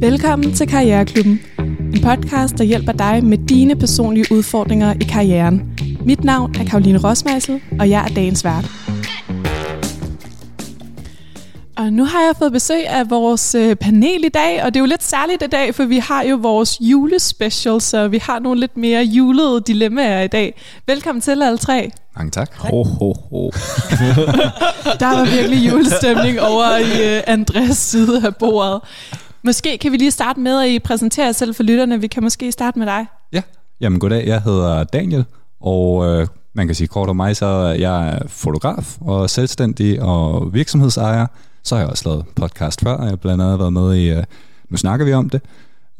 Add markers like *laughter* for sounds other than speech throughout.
Velkommen til Karriereklubben. En podcast, der hjælper dig med dine personlige udfordringer i karrieren. Mit navn er Karoline Rosmeisel, og jeg er dagens vært. Og nu har jeg fået besøg af vores øh, panel i dag, og det er jo lidt særligt i dag, for vi har jo vores julespecial, så vi har nogle lidt mere julede dilemmaer i dag. Velkommen til alle tre. Mange tak. Ho, ho, ho. *laughs* Der var virkelig julestemning over i uh, Andres side af bordet. Måske kan vi lige starte med, at I præsenterer jer selv for lytterne. Vi kan måske starte med dig. Ja, jamen goddag. Jeg hedder Daniel, og øh, man kan sige kort om mig, så jeg er fotograf og selvstændig og virksomhedsejer. Så har jeg også lavet podcast før, jeg har blandt andet været med i, øh, nu snakker vi om det,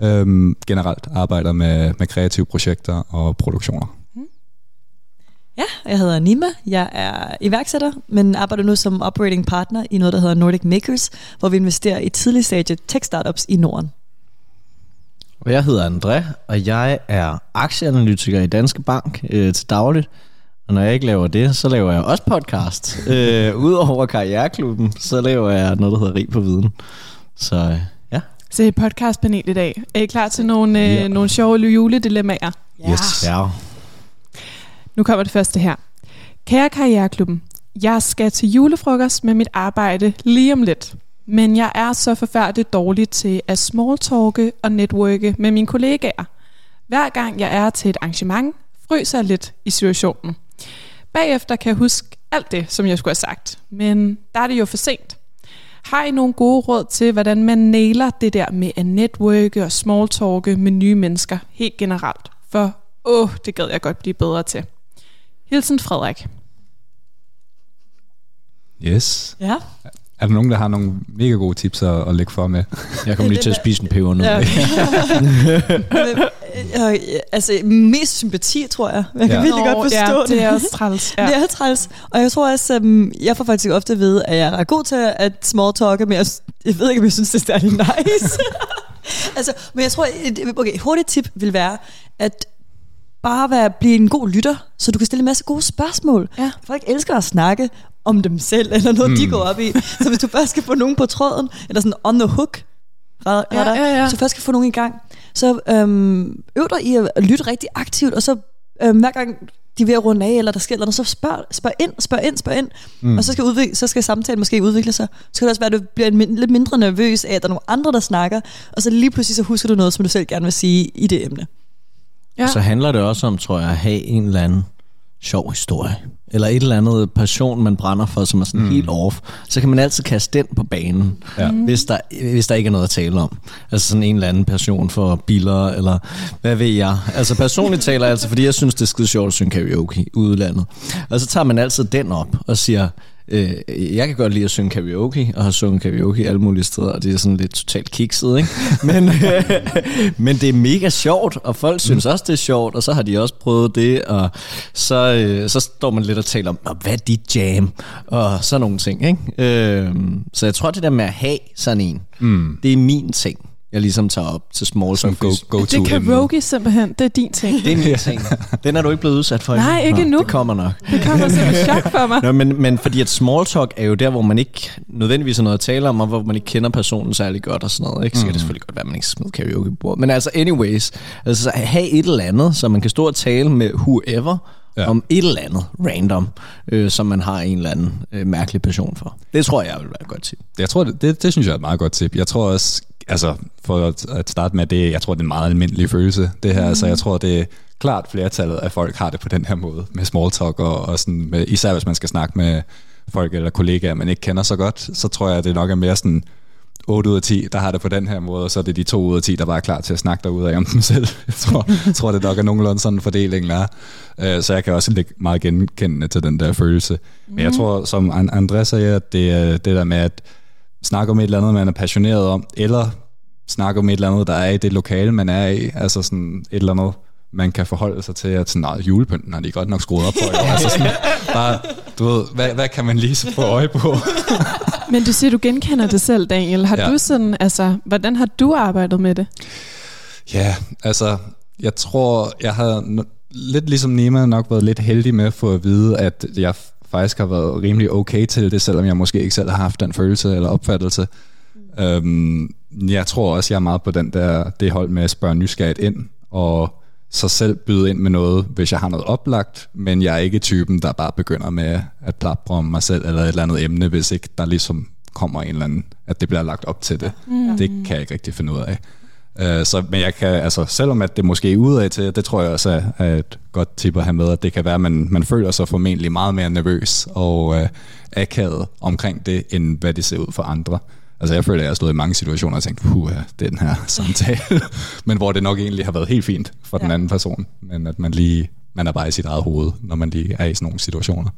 øhm, generelt arbejder med, med kreative projekter og produktioner. Ja, jeg hedder Nima. Jeg er iværksætter, men arbejder nu som operating partner i noget, der hedder Nordic Makers, hvor vi investerer i tidlig stage tech-startups i Norden. Og jeg hedder André, og jeg er aktieanalytiker i Danske Bank øh, til dagligt. Og når jeg ikke laver det, så laver jeg også podcast. *laughs* øh, Udover Karriereklubben, så laver jeg noget, der hedder Rig på Viden. Så øh, ja. Så I er podcastpanel i dag. Er I klar til nogle, øh, Ja. nogle sjove juledilemmaer? Yes. ja. Nu kommer det første her. Kære Karriereklubben, jeg skal til julefrokost med mit arbejde lige om lidt. Men jeg er så forfærdeligt dårlig til at smalltalke og networke med mine kollegaer. Hver gang jeg er til et arrangement, fryser jeg lidt i situationen. Bagefter kan jeg huske alt det, som jeg skulle have sagt. Men der er det jo for sent. Har I nogle gode råd til, hvordan man nailer det der med at networke og smalltalke med nye mennesker helt generelt? For åh, det gad jeg godt blive bedre til. Hilsen Frederik. Yes. Ja. Er der nogen, der har nogle mega gode tips at, at lægge for med? Jeg kommer lige til at spise en peber nu. ja. *laughs* Men, øh, altså, mest sympati, tror jeg. Jeg kan Ja. virkelig godt forstå ja, det. det er også træls. Ja. Det er træls. Og jeg tror også, um, jeg får faktisk ofte at vide, at jeg er ret god til at small talke, men jeg, jeg ved ikke, om jeg synes, det er særlig *laughs* nice. altså, men jeg tror, et okay, et hurtigt tip vil være, at bare være, blive en god lytter, så du kan stille en masse gode spørgsmål. Ja. Folk elsker at snakke om dem selv, eller noget, mm. de går op i. Så hvis du først skal få nogen på tråden, eller sådan on the hook, ret, Ja, retter, ja, ja. så først skal få nogen i gang, så øhm, øv dig i at lytte rigtig aktivt, og så øhm, hver gang de er ved at runde af, eller der sker noget, så spørg, spørg ind, spørg ind, spørg ind, mm. og så skal, udvikle, så skal samtalen måske udvikle sig. Så kan det også være, at du bliver en, lidt mindre nervøs af, at der er nogle andre, der snakker, og så lige pludselig så husker du noget, som du selv gerne vil sige i det emne. Ja. Så handler det også om, tror jeg, at have en eller anden sjov historie. Eller et eller andet passion, man brænder for, som er sådan mm. helt off. Så kan man altid kaste den på banen, Ja. hvis, der, hvis der ikke er noget at tale om. Altså sådan en eller anden passion for biler, eller hvad ved jeg. Altså personligt taler jeg altså, fordi jeg synes, det er skide sjovt at synge karaoke i udlandet. Og så tager man altid den op og siger, Øh, jeg kan godt lide at synge karaoke, og har sunget karaoke alle mulige steder, og det er sådan lidt totalt kikset, ikke? *laughs* Men, men det er mega sjovt, og folk synes også, det er sjovt, og så har de også prøvet det, og så, øh, så står man lidt og taler om, "Nå, hvad er dit jam? Og sådan nogle ting, ikke? Øh, så jeg tror, det der med at have sådan en, mm. det er min ting, jeg ligesom tager op til small Som go, go Det to kan karaoke simpelthen, det er din ting. Det er min ting. Den er du ikke blevet udsat for Nej, ikke endnu. Det kommer nok. Det kommer som et chok for mig. Nå, men, men fordi at small talk er jo der, hvor man ikke nødvendigvis har noget at tale om, og hvor man ikke kender personen særlig godt og sådan noget. Ikke? Så kan det selvfølgelig godt være, at man ikke skal smide karaoke på. Men altså anyways, altså have et eller andet, så man kan stå og tale med whoever, Ja. ja. om et eller andet random, øh, som man har en eller anden øh, mærkelig passion for. Det tror jeg vil være et godt tip. Jeg tror, det, det, det synes jeg er et meget godt tip. Jeg tror også, altså for at, at starte med det, jeg tror, det er en meget almindelig følelse, det her. Mm. Altså, jeg tror, det er klart flertallet af folk har det på den her måde, med small talk, og, og sådan med, især hvis man skal snakke med folk eller kollegaer, man ikke kender så godt, så tror jeg, det nok er mere sådan 8 ud af 10, der har det på den her måde, og så er det de 2 ud af 10, der bare er klar til at snakke derude af om dem selv. *laughs* Jeg tror, jeg *laughs* tror det nok er nogenlunde sådan fordelingen er. Øh, Så jeg kan også lægge meget genkendende til den der følelse. Men jeg tror, som An- André sagde, at det er det der med at snakke om et eller andet, man er passioneret om, eller snakke om et eller andet, der er i det lokale, man er i. Altså sådan et eller andet, man kan forholde sig til, at sådan, nej, julepynten har de godt nok skruet op for. år." altså sådan, bare, du ved, hvad, hvad kan man lige så få øje på? *laughs* Men du siger, du genkender det selv, Daniel. Har Ja. du sådan, altså, hvordan har du arbejdet med det? Ja, altså, jeg tror, jeg har lidt ligesom Nima nok været lidt heldig med at få at vide, at jeg faktisk har været rimelig okay til det, selvom jeg måske ikke selv har haft den følelse eller opfattelse. Mm. Øhm, jeg tror også, jeg er meget på den der, det hold med at spørge nysgerrigt ind, og så selv byde ind med noget, hvis jeg har noget oplagt, men jeg er ikke typen, der bare begynder med at plapre om mig selv eller et eller andet emne, hvis ikke der ligesom kommer en eller anden, at det bliver lagt op til det. Mm. Det kan jeg ikke rigtig finde ud af. Uh, så, men jeg kan, altså, selvom at det måske er udad til, det tror jeg også er, et godt tip at have med, at det kan være, at man, man føler sig formentlig meget mere nervøs og uh, akavet omkring det, end hvad det ser ud for andre. Altså jeg føler, at jeg har stået i mange situationer og tænkt, puh, det er den her *laughs* samtale. men hvor det nok egentlig har været helt fint for ja. den anden person. Men at man lige, man er bare i sit eget hoved, når man lige er i sådan nogle situationer.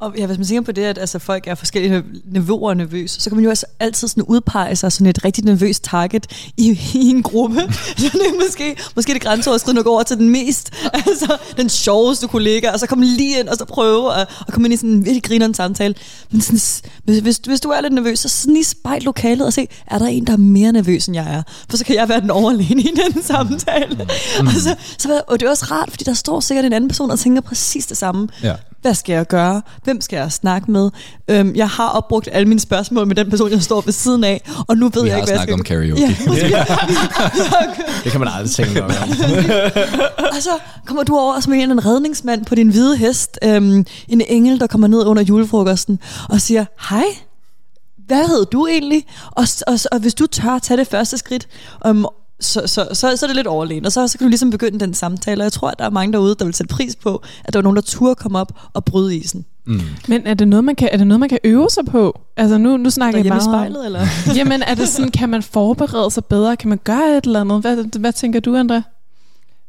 Og ja, hvis man tænker på det, at altså, folk er forskellige niveauer nervøse, så kan man jo også altid sådan udpege sig sådan et rigtig nervøst target i, i en gruppe. *laughs* så det er måske, måske det grænseoverskridende at gå over til den mest, altså den sjoveste kollega, og så komme lige ind og så prøve at, at komme ind i sådan en virkelig grinerende samtale. Men sådan, hvis, hvis, hvis du er lidt nervøs, så sådan lige spejl lokalet og se, er der en, der er mere nervøs, end jeg er? For så kan jeg være den overlegne i den samtale. Mm. og, så, så, og det er også rart, fordi der står sikkert en anden person og tænker præcis det samme. Ja hvad skal jeg gøre? Hvem skal jeg snakke med? Øhm, jeg har opbrugt alle mine spørgsmål med den person, jeg står ved siden af, og nu ved Vi jeg ikke, hvad jeg skal... om karaoke. Ja, *laughs* det kan man aldrig tænke om. *laughs* og så kommer du over som en, en redningsmand på din hvide hest, øhm, en engel, der kommer ned under julefrokosten og siger, hej, hvad hedder du egentlig? Og, og, og hvis du tør tage det første skridt, um, så, så, så, så er det lidt overlegen, og så, så kan du ligesom begynde den samtale, og jeg tror, at der er mange derude, der vil sætte pris på, at der er nogen, der turde komme op og bryde isen. Mm. Men er det, noget, man kan, er det noget, man kan øve sig på? Altså nu, nu snakker jeg bare spejlet, eller? *laughs* Jamen er det sådan, kan man forberede sig bedre? Kan man gøre et eller andet? Hvad, hvad tænker du, André?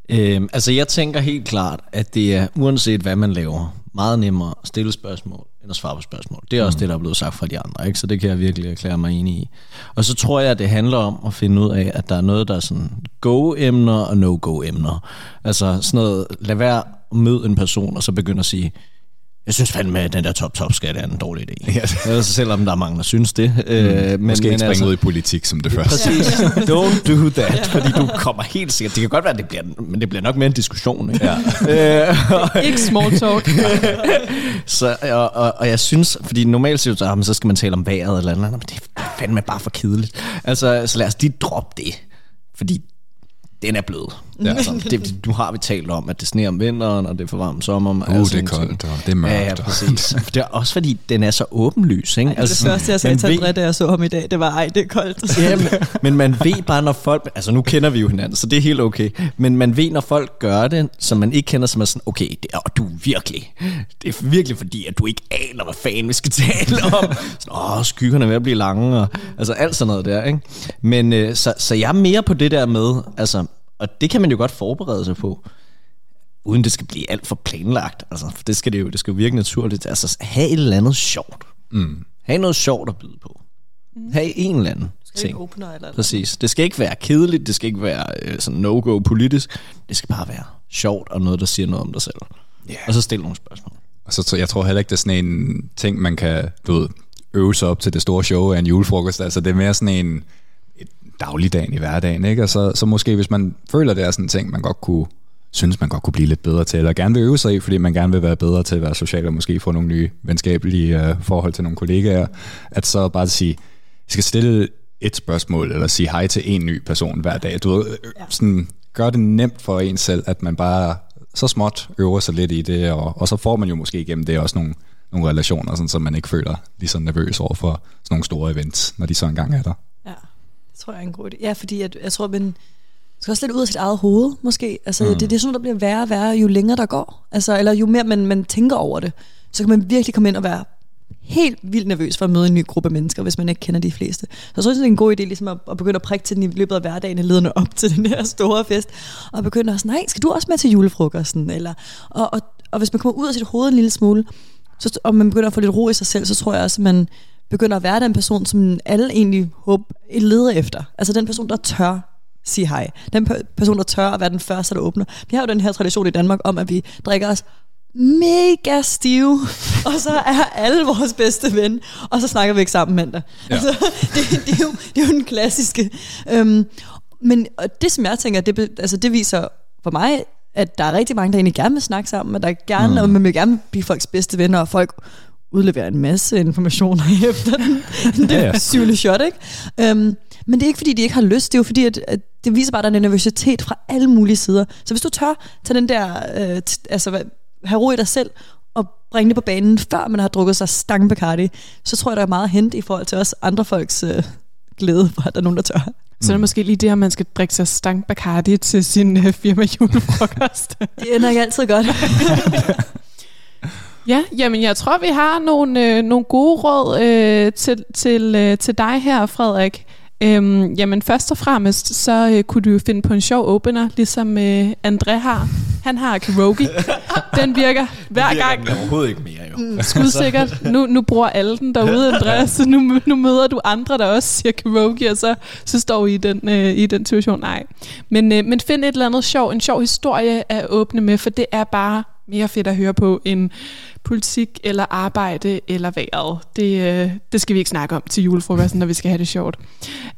Øhm, altså jeg tænker helt klart, at det er uanset hvad man laver, meget nemmere at stille spørgsmål, end at svare på spørgsmål. Det er også mm. det, der er blevet sagt fra de andre, ikke? så det kan jeg virkelig erklære mig enig i. Og så tror jeg, at det handler om at finde ud af, at der er noget, der er sådan go-emner og no-go-emner. Altså sådan noget, lad være møde en person, og så begynde at sige, jeg synes fandme, at den der top-top-skat er en dårlig idé. *laughs* Ja. Altså, selvom der er mange, der synes det. Mm. Øh, men, Måske ikke springe altså, ud i politik som det første. Præcis. Don't do that, ja. fordi du kommer helt sikkert... Det kan godt være, at det bliver, men det bliver nok mere en diskussion. Ikke? Ja. Øh, *laughs* ikke small talk. *laughs* så, og, og, og, jeg synes, fordi normalt siger du, så skal man tale om vejret eller andet, men det er fandme bare for kedeligt. Altså, så lad os lige droppe det. Fordi den er blød. Ja. Altså, det, nu har vi talt om, at det sneer om vinteren, og det er for varmt sommer. Uh, altså, det er koldt, og det er mørkt. Ja, ja, præcis. det er også fordi, den er så åbenlys. Ikke? Ej, altså, det første, jeg sagde til André, da jeg så ham i dag, det var, ej, det er koldt. *laughs* ja, men, men man ved bare, når folk... Altså, nu kender vi jo hinanden, så det er helt okay. Men man ved, når folk gør det, som man ikke kender, som er sådan, okay, det er du virkelig. Det er virkelig fordi, at du ikke aner, hvad fanden vi skal *laughs* tale om. Sådan, Åh, skyggerne er ved at blive lange, og altså alt sådan noget der. Ikke? Men øh, så, så jeg er mere på det der med, altså og det kan man jo godt forberede sig på, uden det skal blive alt for planlagt. Altså, for det skal det jo, det skal jo virke naturligt. Altså, have et eller andet sjovt. Mm. Ha' noget sjovt at byde på. Mm. Ha' en eller anden skal ting. Opener eller, eller Præcis. Det skal ikke være kedeligt, det skal ikke være øh, sådan no-go politisk. Det skal bare være sjovt og noget, der siger noget om dig selv. Yeah. Og så stille nogle spørgsmål. Og så jeg tror heller ikke, det er sådan en ting, man kan du ved, øve sig op til det store show af en julefrokost. Altså det er mere sådan en dagligdagen i hverdagen. Ikke? Og så, så måske hvis man føler, det er sådan en ting, man godt kunne synes, man godt kunne blive lidt bedre til, eller gerne vil øve sig i, fordi man gerne vil være bedre til at være social, og måske få nogle nye venskabelige uh, forhold til nogle kollegaer, at så bare at sige, I skal stille et spørgsmål, eller sige hej til en ny person hver dag. Du ja. sådan, gør det nemt for en selv, at man bare så småt øver sig lidt i det, og, og så får man jo måske igennem det også nogle, nogle relationer, sådan, så man ikke føler lige så nervøs over for sådan nogle store events, når de så engang er der tror jeg er en god idé. Ja, fordi at, jeg tror, man skal også lidt ud af sit eget hoved, måske. Altså, mm. det, det er sådan, der bliver værre og værre, jo længere der går. Altså, eller jo mere man, man tænker over det, så kan man virkelig komme ind og være helt vildt nervøs for at møde en ny gruppe mennesker, hvis man ikke kender de fleste. Så jeg synes, det er en god idé ligesom at, at begynde at prikke til den i løbet af hverdagen, ledende op til den her store fest, og begynde at sige, nej, skal du også med til julefrokosten? Eller, og, og, og hvis man kommer ud af sit hoved en lille smule, så, og man begynder at få lidt ro i sig selv, så tror jeg også, at man begynder at være den person, som alle egentlig håber, leder efter. Altså den person, der tør sige hej. Den person, der tør at være den første, der åbner. Vi har jo den her tradition i Danmark om, at vi drikker os mega stive, *laughs* og så er alle vores bedste ven, og så snakker vi ikke sammen mandag. Ja. Altså, *laughs* det, det, er jo, det er jo den klassiske. Øhm, men det, som jeg tænker, det, altså, det viser for mig, at der er rigtig mange, der egentlig gerne vil snakke sammen, og der gerne, mm. og man vil gerne blive folks bedste venner, og folk udleverer en masse informationer efter den, *laughs* det Ja, ja. syvende shot, ikke? Øhm, men det er ikke, fordi de ikke har lyst. Det er jo fordi, at, at det viser bare, at der er en nervøsitet fra alle mulige sider. Så hvis du tør tage den der, øh, t- altså have ro i dig selv, og bringe det på banen, før man har drukket sig stang Bacardi, så tror jeg, der er meget at hente i forhold til også andre folks øh, glæde for, at der er nogen, der tør. Så er det måske lige det, at man skal drikke sig stang Bacardi til sin øh, firma julefrokost. *laughs* Det ender ikke altid godt. *laughs* ja, jamen jeg tror, vi har nogle, øh, nogle gode råd øh, til, til, øh, til dig her, Frederik. Øhm, jamen først og fremmest, så øh, kunne du jo finde på en sjov opener, ligesom øh, André har. Han har Karogi. *laughs* Den virker hver gang. overhovedet ikke mere, jo. skudsikkert. Nu, nu bruger alle den derude, Andreas, så nu, nu møder du andre, der også siger karaoke, og så, så står I i den, øh, i den situation. Nej. Men, øh, men find et eller andet sjov, en sjov historie at åbne med, for det er bare mere fedt at høre på end politik eller arbejde eller vejret. Det, øh, det skal vi ikke snakke om til julefrokosten, når vi skal have det sjovt.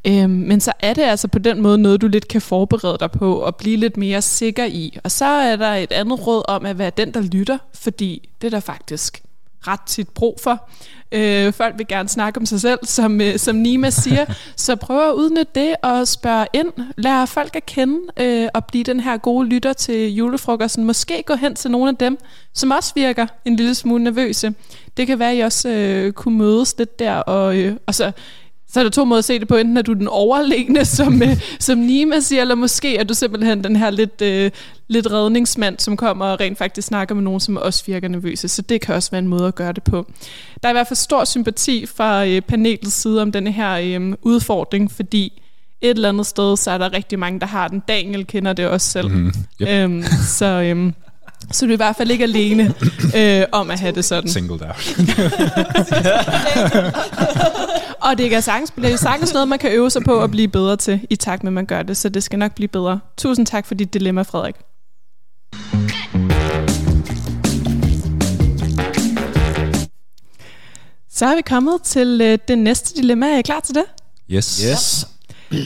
Øhm, men så er det altså på den måde noget, du lidt kan forberede dig på og blive lidt mere sikker i. Og så er der et andet råd om at være den, der lytter, fordi det er der faktisk ret tit brug for. Øh, folk vil gerne snakke om sig selv, som, øh, som Nima siger. *laughs* så prøv at udnytte det og spørge ind. Lær folk at kende øh, og blive den her gode lytter til julefrokosten. Måske gå hen til nogle af dem, som også virker en lille smule nervøse. Det kan være, at I også øh, kunne mødes lidt der. Og, øh, og så, så er der to måder at se det på. Enten er du den overlegne, *laughs* som, øh, som Nima siger, eller måske er du simpelthen den her lidt, øh, lidt redningsmand, som kommer og rent faktisk snakker med nogen, som også virker nervøse. Så det kan også være en måde at gøre det på. Der er i hvert fald stor sympati fra øh, panelets side om denne her øh, udfordring, fordi et eller andet sted, så er der rigtig mange, der har den. Daniel kender det også selv. Mhm. Yep. Øhm, så, øhm, så du er i hvert fald ikke alene *coughs* øh, om at have det sådan. Singled out. *laughs* Og det kan sagtens, det er sagtens noget, man kan øve sig på at blive bedre til, i takt med, at man gør det. Så det skal nok blive bedre. Tusind tak for dit dilemma, Frederik. Så er vi kommet til øh, det næste dilemma. Er I klar til det? Yes. Yes.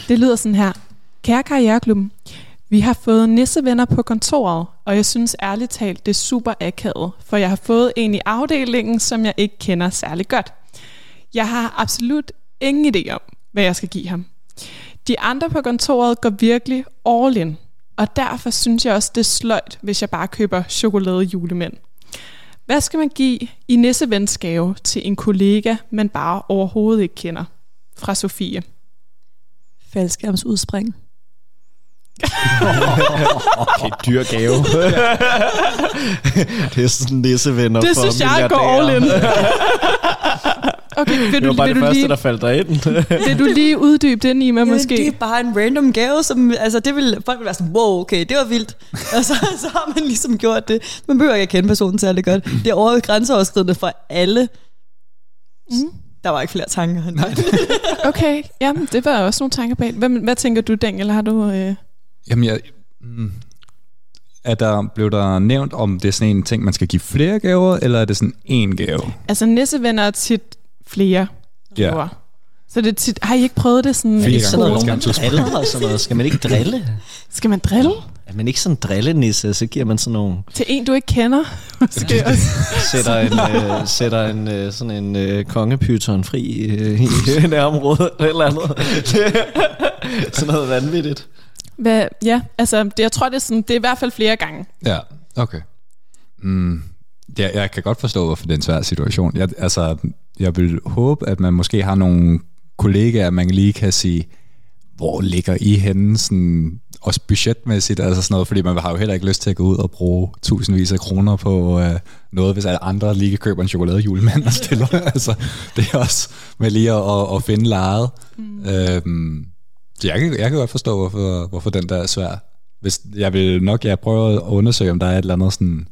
Det lyder sådan her. Kære Karriereklubben, vi har fået nissevenner på kontoret, og jeg synes ærligt talt, det er super akavet, for jeg har fået en i afdelingen, som jeg ikke kender særlig godt. Jeg har absolut ingen idé om, hvad jeg skal give ham. De andre på kontoret går virkelig all in, og derfor synes jeg også, det er sløjt, hvis jeg bare køber chokolade julemænd. Hvad skal man give i nissevenskave til en kollega, man bare overhovedet ikke kender? Fra Sofie. Faldskærmsudspring. Okay, dyr gave. det er sådan nissevenner Det for synes jeg går all in. Okay, vil Det du, var bare vil det du, første, lige, der faldt dig ind. vil du lige uddybe det, Nima, Ja, måske? det er bare en random gave, som, altså det vil, folk vil være sådan, wow, okay, det var vildt. Og så, så har man ligesom gjort det. Man behøver ikke at kende personen særlig godt. Det er over grænseoverskridende for alle. Mm. Der var ikke flere tanker. det. *laughs* Okay, jamen, det var også nogle tanker bag. Hvad, hvad tænker du, Daniel? Har du... Øh... Jamen, jeg, mm, er der, blev der nævnt, om det er sådan en ting, man skal give flere gaver, eller er det sådan en gave? Altså, nissevenner er tit flere Ja. gaver. Så det er tit... Har I ikke prøvet det sådan... Fire gange. skolen? Skal man drille og sådan noget. Skal man ikke drille? Skal man drille Er man ikke sådan en drillenisse, så giver man sådan nogle... til en, du ikke kender? *laughs* Måske også. Sætter en, *laughs* øh, sætter en øh, sådan en øh, kongepyton fri øh, i nærområdet eller et eller andet. *laughs* sådan noget vanvittigt. Hvad, ja, altså, det, jeg tror, det er, sådan, det er i hvert fald flere gange. Ja, okay. Mm, ja, jeg kan godt forstå, hvorfor det er en svær situation. Jeg, altså, jeg vil håbe, at man måske har nogle kollegaer, man lige kan sige, hvor ligger I henne, sådan, også budgetmæssigt, altså sådan noget, fordi man har jo heller ikke lyst til at gå ud og bruge tusindvis af kroner på øh, noget, hvis alle andre lige køber en chokoladejulemand og stiller. *laughs* altså, det er også med lige at, at, at finde lejet. Mm. Øhm, så jeg kan, jeg kan godt forstå, hvorfor, hvorfor den der er svær. Hvis, jeg vil nok jeg prøve at undersøge, om der er et eller andet sådan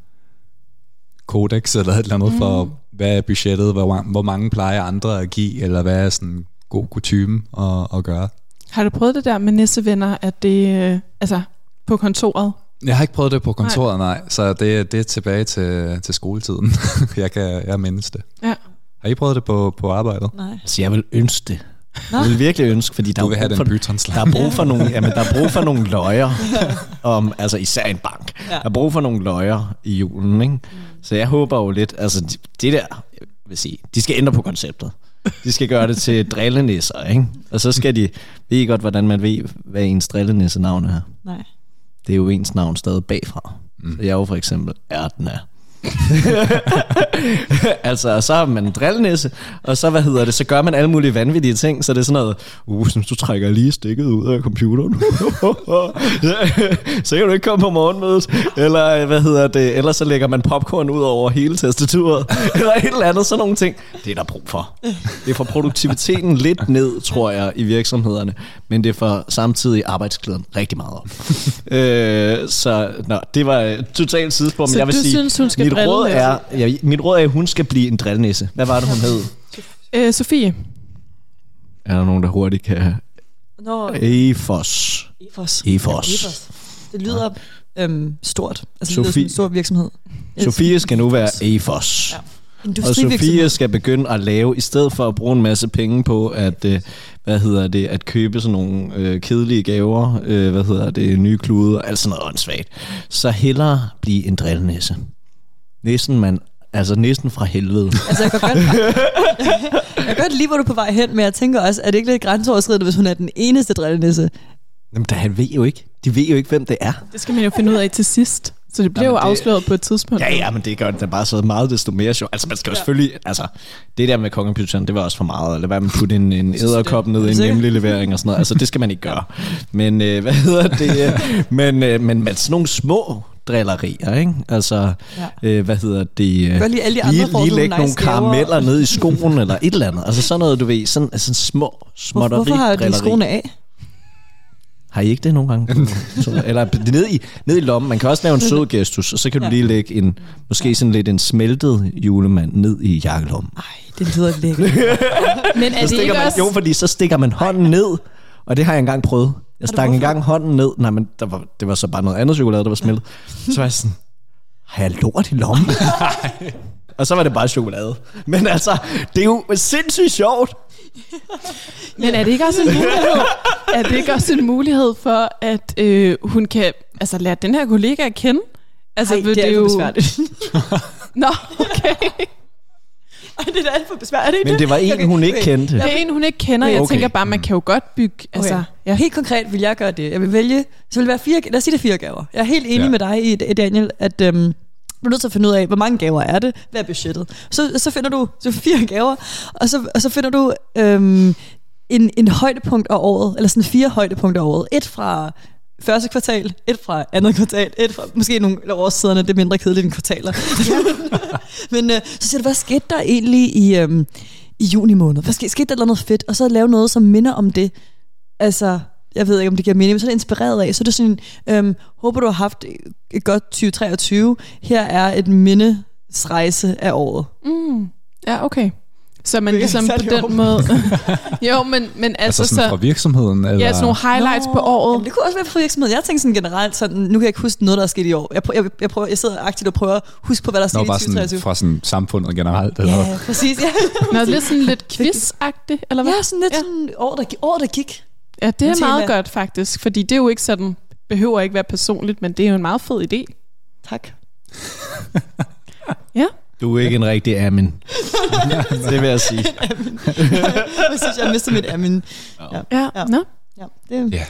kodex eller et eller andet mm. for, hvad er budgettet, hvor, hvor mange plejer andre at give, eller hvad er sådan god kutume at, at gøre. Har du prøvet det der med nissevenner, at det... Øh, altså, på kontoret? Jeg har ikke prøvet det på kontoret, nej, nej så det, det er tilbage til, til skoletiden. *laughs* jeg kan jeg mindes det. Ja. Har I prøvet det på, på arbejdet? Nej. Så jeg vil ønske det. Nå. Jeg vil virkelig ønske, fordi der Du er vil have brug den for, der er brug for nogle, jamen, der er brug for nogle *laughs* løjer, om, altså især en bank. Ja. Der er brug for nogle løjer i julen, ikke? Så jeg håber jo lidt, altså det der, vil sige, de skal ændre på konceptet. De skal gøre det til drillenisser, ikke? Og så skal de, ved I godt, hvordan man ved, hvad ens drillenisse navn er? Nej. Det er jo ens navn stadig bagfra. Mm. Så jeg er jo for eksempel Erdna. *laughs* altså, så har man en drillenisse, og så, hvad hedder det, så gør man alle mulige vanvittige ting, så det er sådan noget, uh, så du trækker lige stikket ud af computeren, *laughs* så kan du ikke komme på morgenmødet, eller hvad hedder det, eller så lægger man popcorn ud over hele tastaturet, *laughs* eller et eller andet, sådan nogle ting. Det er der brug for. Det får produktiviteten lidt ned, tror jeg, i virksomhederne, men det får samtidig arbejdsglæden rigtig meget op. øh, så nå, det var et totalt sidespor, men Så jeg vil sige, synes, hun skal mit råd er, ja, mit råd er, at hun skal blive en drillenisse. Hvad var det, hun hed? *laughs* Øh, Sofie. Er der nogen, der hurtigt kan... Nå, EFOS. Efos. Efos. Ja, Efos. Det lyder øhm, stort. Altså, det Sofie- lyder som en stor virksomhed. Sofie skal nu være EFOS. Ja. Og. Sofie skal begynde at lave, i stedet for at bruge en masse penge på at, øh, hvad hedder det, at købe sådan nogle øh, kedelige gaver, øh, hvad hedder det, nye klude og alt sådan noget åndssvagt, så hellere blive en drillenisse. Næsten man, altså næsten fra helvede. *laughs* Altså, jeg kan godt, *laughs* jeg kan godt lide, hvor du er på vej hen, men jeg tænker også, at det ikke er lidt grænseoverskridende, hvis hun er den eneste drillenisse. Jamen, der, han ved jo ikke. De ved jo ikke, hvem det er. Det skal man jo finde ud af til sidst. Så det bliver Jamen, jo det- afsløret på et tidspunkt. Ja, ja, men det gør det da bare så meget desto mere sjovt. Altså, man skal jo selvfølgelig... Altså, det der med kongecomputeren, det var også for meget. Eller hvad man putte en, en æderkop ned i en nemlig levering og sådan noget. Altså, det skal man ikke gøre. Men, øh, hvad hedder det? *laughs* Men, øh, men, men sådan nogle små drillerier, ikke? Altså, Ja. øh, hvad hedder det? Kan godt lide alle de andre lige, lige sådan lægge nogle karameller ned i skoen, eller et eller andet. Altså sådan noget, du ved, sådan, altså små, Hvor, småtteri hvorfor har de skoene af? Har I ikke det nogle gange? *laughs* Eller ned i, ned i lommen. Man kan også lave en *laughs* sød gestus, og så kan du Ja. lige lægge en, måske sådan lidt en smeltet julemand ned i jakkelommen. Ej, det lyder lækkert. *laughs* Men er Så det stikker ikke man, også... jo, fordi så stikker man hånden ned, og det har jeg engang prøvet. Jeg stak engang hånden ned. Nej, men der var, det var så bare noget andet chokolade, der var smeltet. *laughs* Så var jeg sådan, har jeg lort i lommen? *laughs* og så var det bare chokolade. Men altså, det er jo sindssygt sjovt. Men er det ikke også en mulighed, er det ikke også en mulighed for, at øh, hun kan altså, lære den her kollega at kende? Altså, Ej, vil det er alt for jo... besværligt. *laughs* Nå, okay. *laughs* Ej, det er da alt for besværligt. Men det var en, hun ikke kendte. Det er en, hun ikke kender. Jeg Okay. tænker bare, man kan jo godt bygge... Altså, Okay. ja. Helt konkret vil jeg gøre det. Jeg vil vælge, så vil det være fire, lad os sige det er fire gaver. Jeg er helt enig Ja. ja. med dig i, Daniel, at øhm, du er nødt til at finde ud af, hvor mange gaver er det, hvad er budgettet. Så, så finder du så fire *laughs* gaver, og så, og så finder du øhm, en, en højdepunkt af året, eller sådan fire højdepunkter af året. Et fra første kvartal, et fra andet kvartal, et fra måske nogle årsiderne, det er mindre kedeligt end kvartaler. *laughs* Men øh, så siger du, hvad skete der egentlig i, øhm, i juni måned? Hvad skete, skete der noget fedt? Og så lave noget, som minder om det. Altså, jeg ved ikke, om det giver mening, men så er det inspireret af. Så er det sådan, øhm, håber du har haft et godt 2023. Her er et mindesrejse af året. Mm. Ja, okay. Så man Det er ligesom på den åben. måde... *laughs* jo, men, men Altså, altså, sådan fra så... virksomheden? Eller? Ja, sådan nogle highlights på året. Jamen, det kunne også være for virksomhed. Jeg tænker sådan generelt, sådan, nu kan jeg ikke huske noget, der er sket i år. Jeg, prøver, jeg, jeg, prøver, jeg sidder aktivt og prøver at huske på, hvad der er sket Nå, i bare sådan 2023. fra sådan samfundet generelt? Eller? Ja, præcis. Ja, *laughs* Nå, lidt sådan lidt quiz-agtigt, eller hvad? ja sådan lidt Ja. sådan år, der, år, der gik. Ja, det er meget godt faktisk, fordi det er jo ikke sådan, behøver ikke være personligt, men det er jo en meget fed idé. Tak. Ja. Du er ikke en rigtig amen. *laughs* det vil jeg sige. Jeg synes, jeg har mistet mit amen. Ja, Ja. Ja, det, Ja.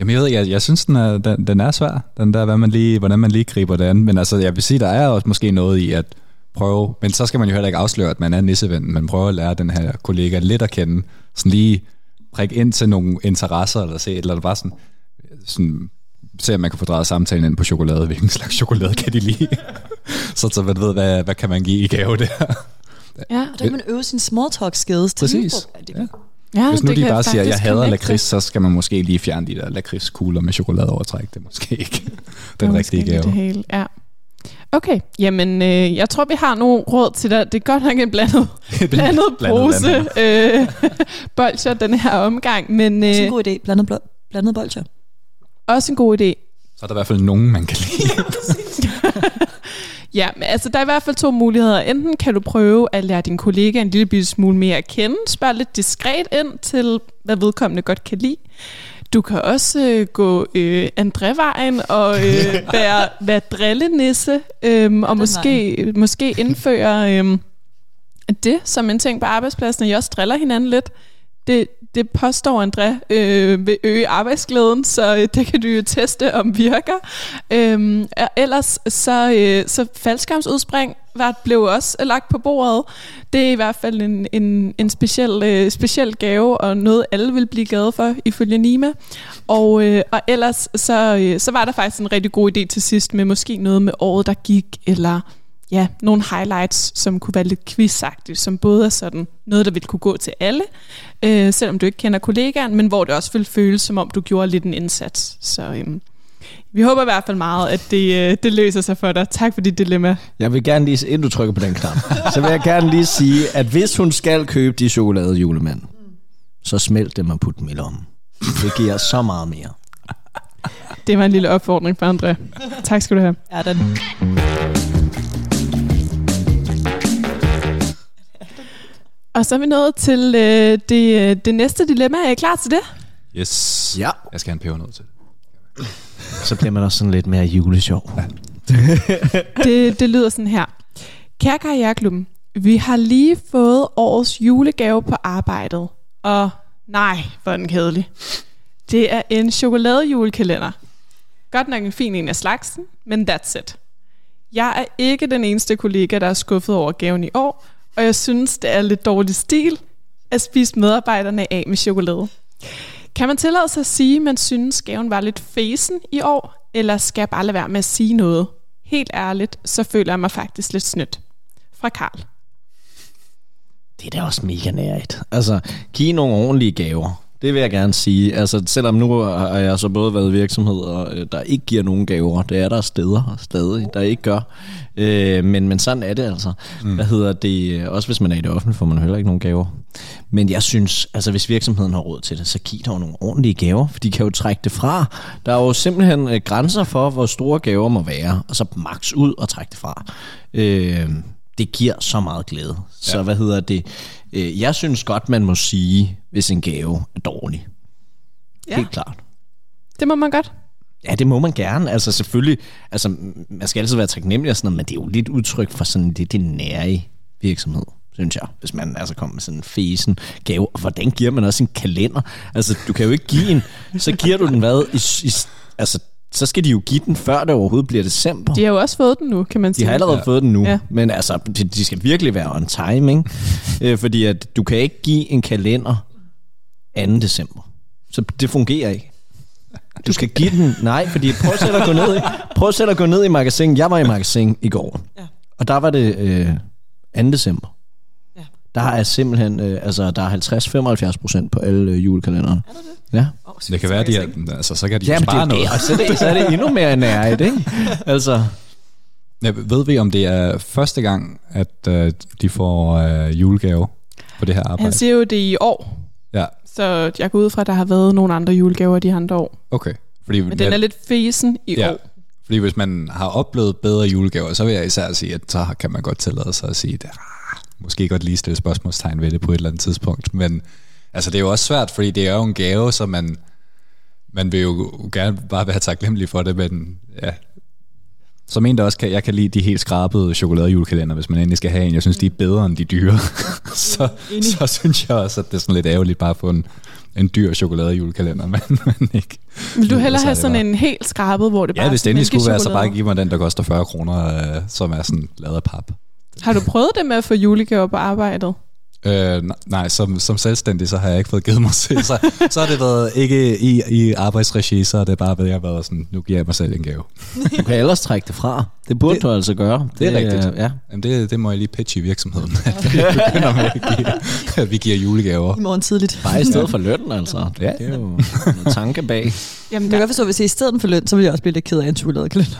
Jamen, jeg ved jeg, jeg synes, den er, den, den er svær, den der, hvad man lige, hvordan man lige griber det an. Men altså, jeg vil sige, der er også måske noget i at prøve, men så skal man jo heller ikke afsløre, at man er nisseven, men prøve at lære den her kollega lidt at kende, sådan lige prikke ind til nogle interesser, eller se et eller andet, bare sådan, sådan se om man kan få drejet samtalen ind på chokolade, hvilken slags chokolade kan de lide, *laughs* så, så man ved, hvad, hvad kan man give i gave der. Ja, og der kan man øve sin small talk skills. til Præcis. Ja, det er Ja. ja Hvis nu det de bare siger, at jeg hader lakrids, så skal man måske lige fjerne de der lakridskugler med chokoladeovertræk. Det er måske ikke *laughs* den Nå, rigtige gave. Det hele. Ja. Okay, jamen øh, jeg tror, vi har nogle råd til dig. Det er godt nok en blandet, *laughs* blandet pose øh, bolcher den her omgang, men også en øh, god idé. Blandet, bl- blandet bolcher. Også en god idé. Så er der i hvert fald nogen, man kan lide. *laughs* Ja, men altså der er i hvert fald to muligheder. Enten kan du prøve at lære din kollega en lille smule mere at kende, spørge lidt diskret ind til, hvad vedkommende godt kan lide. Du kan også øh, gå øh, Andrevejen og øh, *laughs* være, være drillenisse, øh, og måske, måske indføre øh, det som en ting på arbejdspladsen, at I også driller hinanden lidt. Det, det påstår André øh, vil øge arbejdsglæden, så øh, det kan du jo teste om virker. Øhm, og ellers så, øh, så faldskærmsudspring var, blev også øh, lagt på bordet. Det er i hvert fald en, en, en speciel, øh, speciel gave, og noget alle vil blive glade for, ifølge Nima. Og, øh, og ellers så, øh, så var der faktisk en rigtig god idé til sidst, med måske noget med året, der gik, eller ja, nogle highlights, som kunne være lidt quizagtigt, som både er sådan noget, der vil kunne gå til alle, øh, selvom du ikke kender kollegaen, men hvor det også vil føles, som om du gjorde lidt en indsats. Så øhm, vi håber i hvert fald meget, at det, øh, det løser sig for dig. Tak for dit dilemma. Jeg vil gerne lige, inden du trykker på den knap, så vil jeg gerne lige sige, at hvis hun skal købe de chokolade julemand, så smelt dem og put dem i lommen. Det giver så meget mere. Det var en lille opfordring for André. Tak skal du have. Ja, den. Og så er vi nået til øh, det, øh, det næste dilemma. Er I klar til det? Yes. Ja. Jeg skal have en pebernød til. Så bliver man også sådan lidt mere julesjov. *laughs* Det, det lyder sådan her. Kære Karriereklubben, vi har lige fået årets julegave på arbejdet. Og nej, hvor er den kedelig. Det er en chokoladejulekalender. Godt nok en fin en af slagsen, men that's it. Jeg er ikke den eneste kollega, der er skuffet over gaven i år, og jeg synes, det er lidt dårlig stil at spise medarbejderne af med chokolade. Kan man tillade sig at sige, at man synes, gaven var lidt fesen i år, eller skal jeg bare lade være med at sige noget? Helt ærligt, så føler jeg mig faktisk lidt snydt. Fra Karl. Det er da også mega nært. Altså, giv nogle ordentlige gaver. Det vil jeg gerne sige. Altså, selvom nu har jeg så både været virksomheder, øh, der ikke giver nogen gaver. Det er der steder stadig, der ikke gør. Øh, men, men sådan er det altså. Mm. Hvad hedder det? Også hvis man er i det offentlige, får man heller ikke nogen gaver. Men jeg synes, altså hvis virksomheden har råd til det, så giv dog nogle ordentlige gaver, for de kan jo trække det fra. Der er jo simpelthen øh, grænser for, hvor store gaver må være, og så max ud og trække det fra. Øh, det giver så meget glæde. Så Ja. hvad hedder det? Øh, jeg synes godt, man må sige, hvis en gave er dårlig. Ja. Helt klart. Det må man godt. Ja, det må man gerne. Altså selvfølgelig, altså man skal altid være taknemmelig og sådan noget, men det er jo lidt udtryk for sådan det, det nære virksomhed synes jeg, hvis man altså kommer med sådan en fesen gave. Og hvordan giver man også en kalender? Altså, du kan jo ikke give en, så giver du den hvad? I, i, altså, så skal de jo give den, før det overhovedet bliver december. De har jo også fået den nu, kan man De sige. har allerede ja. Fået den nu, Ja. ja. men altså, de, de skal virkelig være on time, ikke? *laughs* øh, fordi at du kan ikke give en kalender 2. december. Så det fungerer ikke. Du skal give den, nej, fordi prøv selv at gå ned i, prøv selv at gå ned i magasin. Jeg var i magasin i går, Ja. og der var det øh, 2. december. Der er simpelthen, øh, altså der er 50-75 procent på alle øh, julekalendere. Er det det? Ja. Oh, Det kan være, de er, altså, så kan de Jamen, det er spare jo noget. det, og så er det, så er det endnu mere nærigt, ikke? *laughs* Altså, Ja, ved vi, om det er første gang, at øh, de får øh, julegave på det her arbejde? Han siger jo det i år, Ja, så jeg går ud fra, at der har været nogle andre julegaver de andre år. okay. Fordi, Men den er lidt fesen i ja, år. fordi hvis man har oplevet bedre julegaver, så vil jeg især sige, at så kan man godt tillade sig at sige, at måske godt lige stille spørgsmålstegn ved det på et eller andet tidspunkt. Men altså, det er jo også svært, fordi det er jo en gave, så man, man vil jo gerne bare være taknemmelig for det, men ja, som en, der også kan, jeg kan lide de helt skrabede chokoladejulekalender, hvis man endelig skal have en. Jeg synes, de er bedre end de dyre. *laughs* så, så synes jeg også, at det er sådan lidt ærgerligt bare at få en, en dyr chokoladejulekalender, *laughs* men, men ikke. Vil du hellere er have sådan bare- en helt skrabet, hvor det bare Ja, er hvis det endelig skulle være, så bare giv mig den, der koster 40 kroner, øh, som er sådan lavet af pap. Har du prøvet det med at få julegaver på arbejdet? Øh, nej, som, som selvstændig, så har jeg ikke fået givet mig selv. Så, så har det været ikke i, i arbejdsregi, så har det bare været, jeg har været sådan, nu giver jeg mig selv en gave. du kan ellers trække det fra. Det burde Det- du altså gøre. Det er rigtigt. øh, Ja. Jamen det, det må jeg lige pitche i virksomheden, at vi begynder med at give, at vi giver julegaver. I morgen tidligt. Bare i stedet for lønnen, altså. Ja. Det er jo en tanke bag. Jamen, Jeg kan godt forstå, hvis det er i stedet for løn, så vil jeg også blive lidt ked af en chokoladekalender.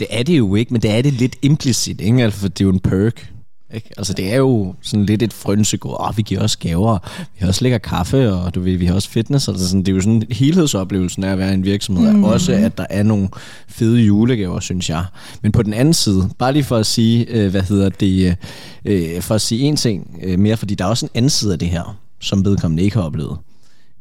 Det er det jo ikke, men det er det lidt implicit, ikke? Altså, for det er jo en perk. Ikke? Altså det er jo sådan lidt et frønsegod. Åh, vi giver også gaver, vi har også lækker kaffe, og du ved, vi har også fitness. Altså sådan, det er jo sådan helhedsoplevelsen af at være i en virksomhed. Mm. Også at der er nogle fede julegaver, synes jeg. Men på den anden side, bare lige for at sige, øh, hvad hedder det, øh, for at sige en ting øh, mere, fordi der er også en anden side af det her, som vedkommende ikke har oplevet.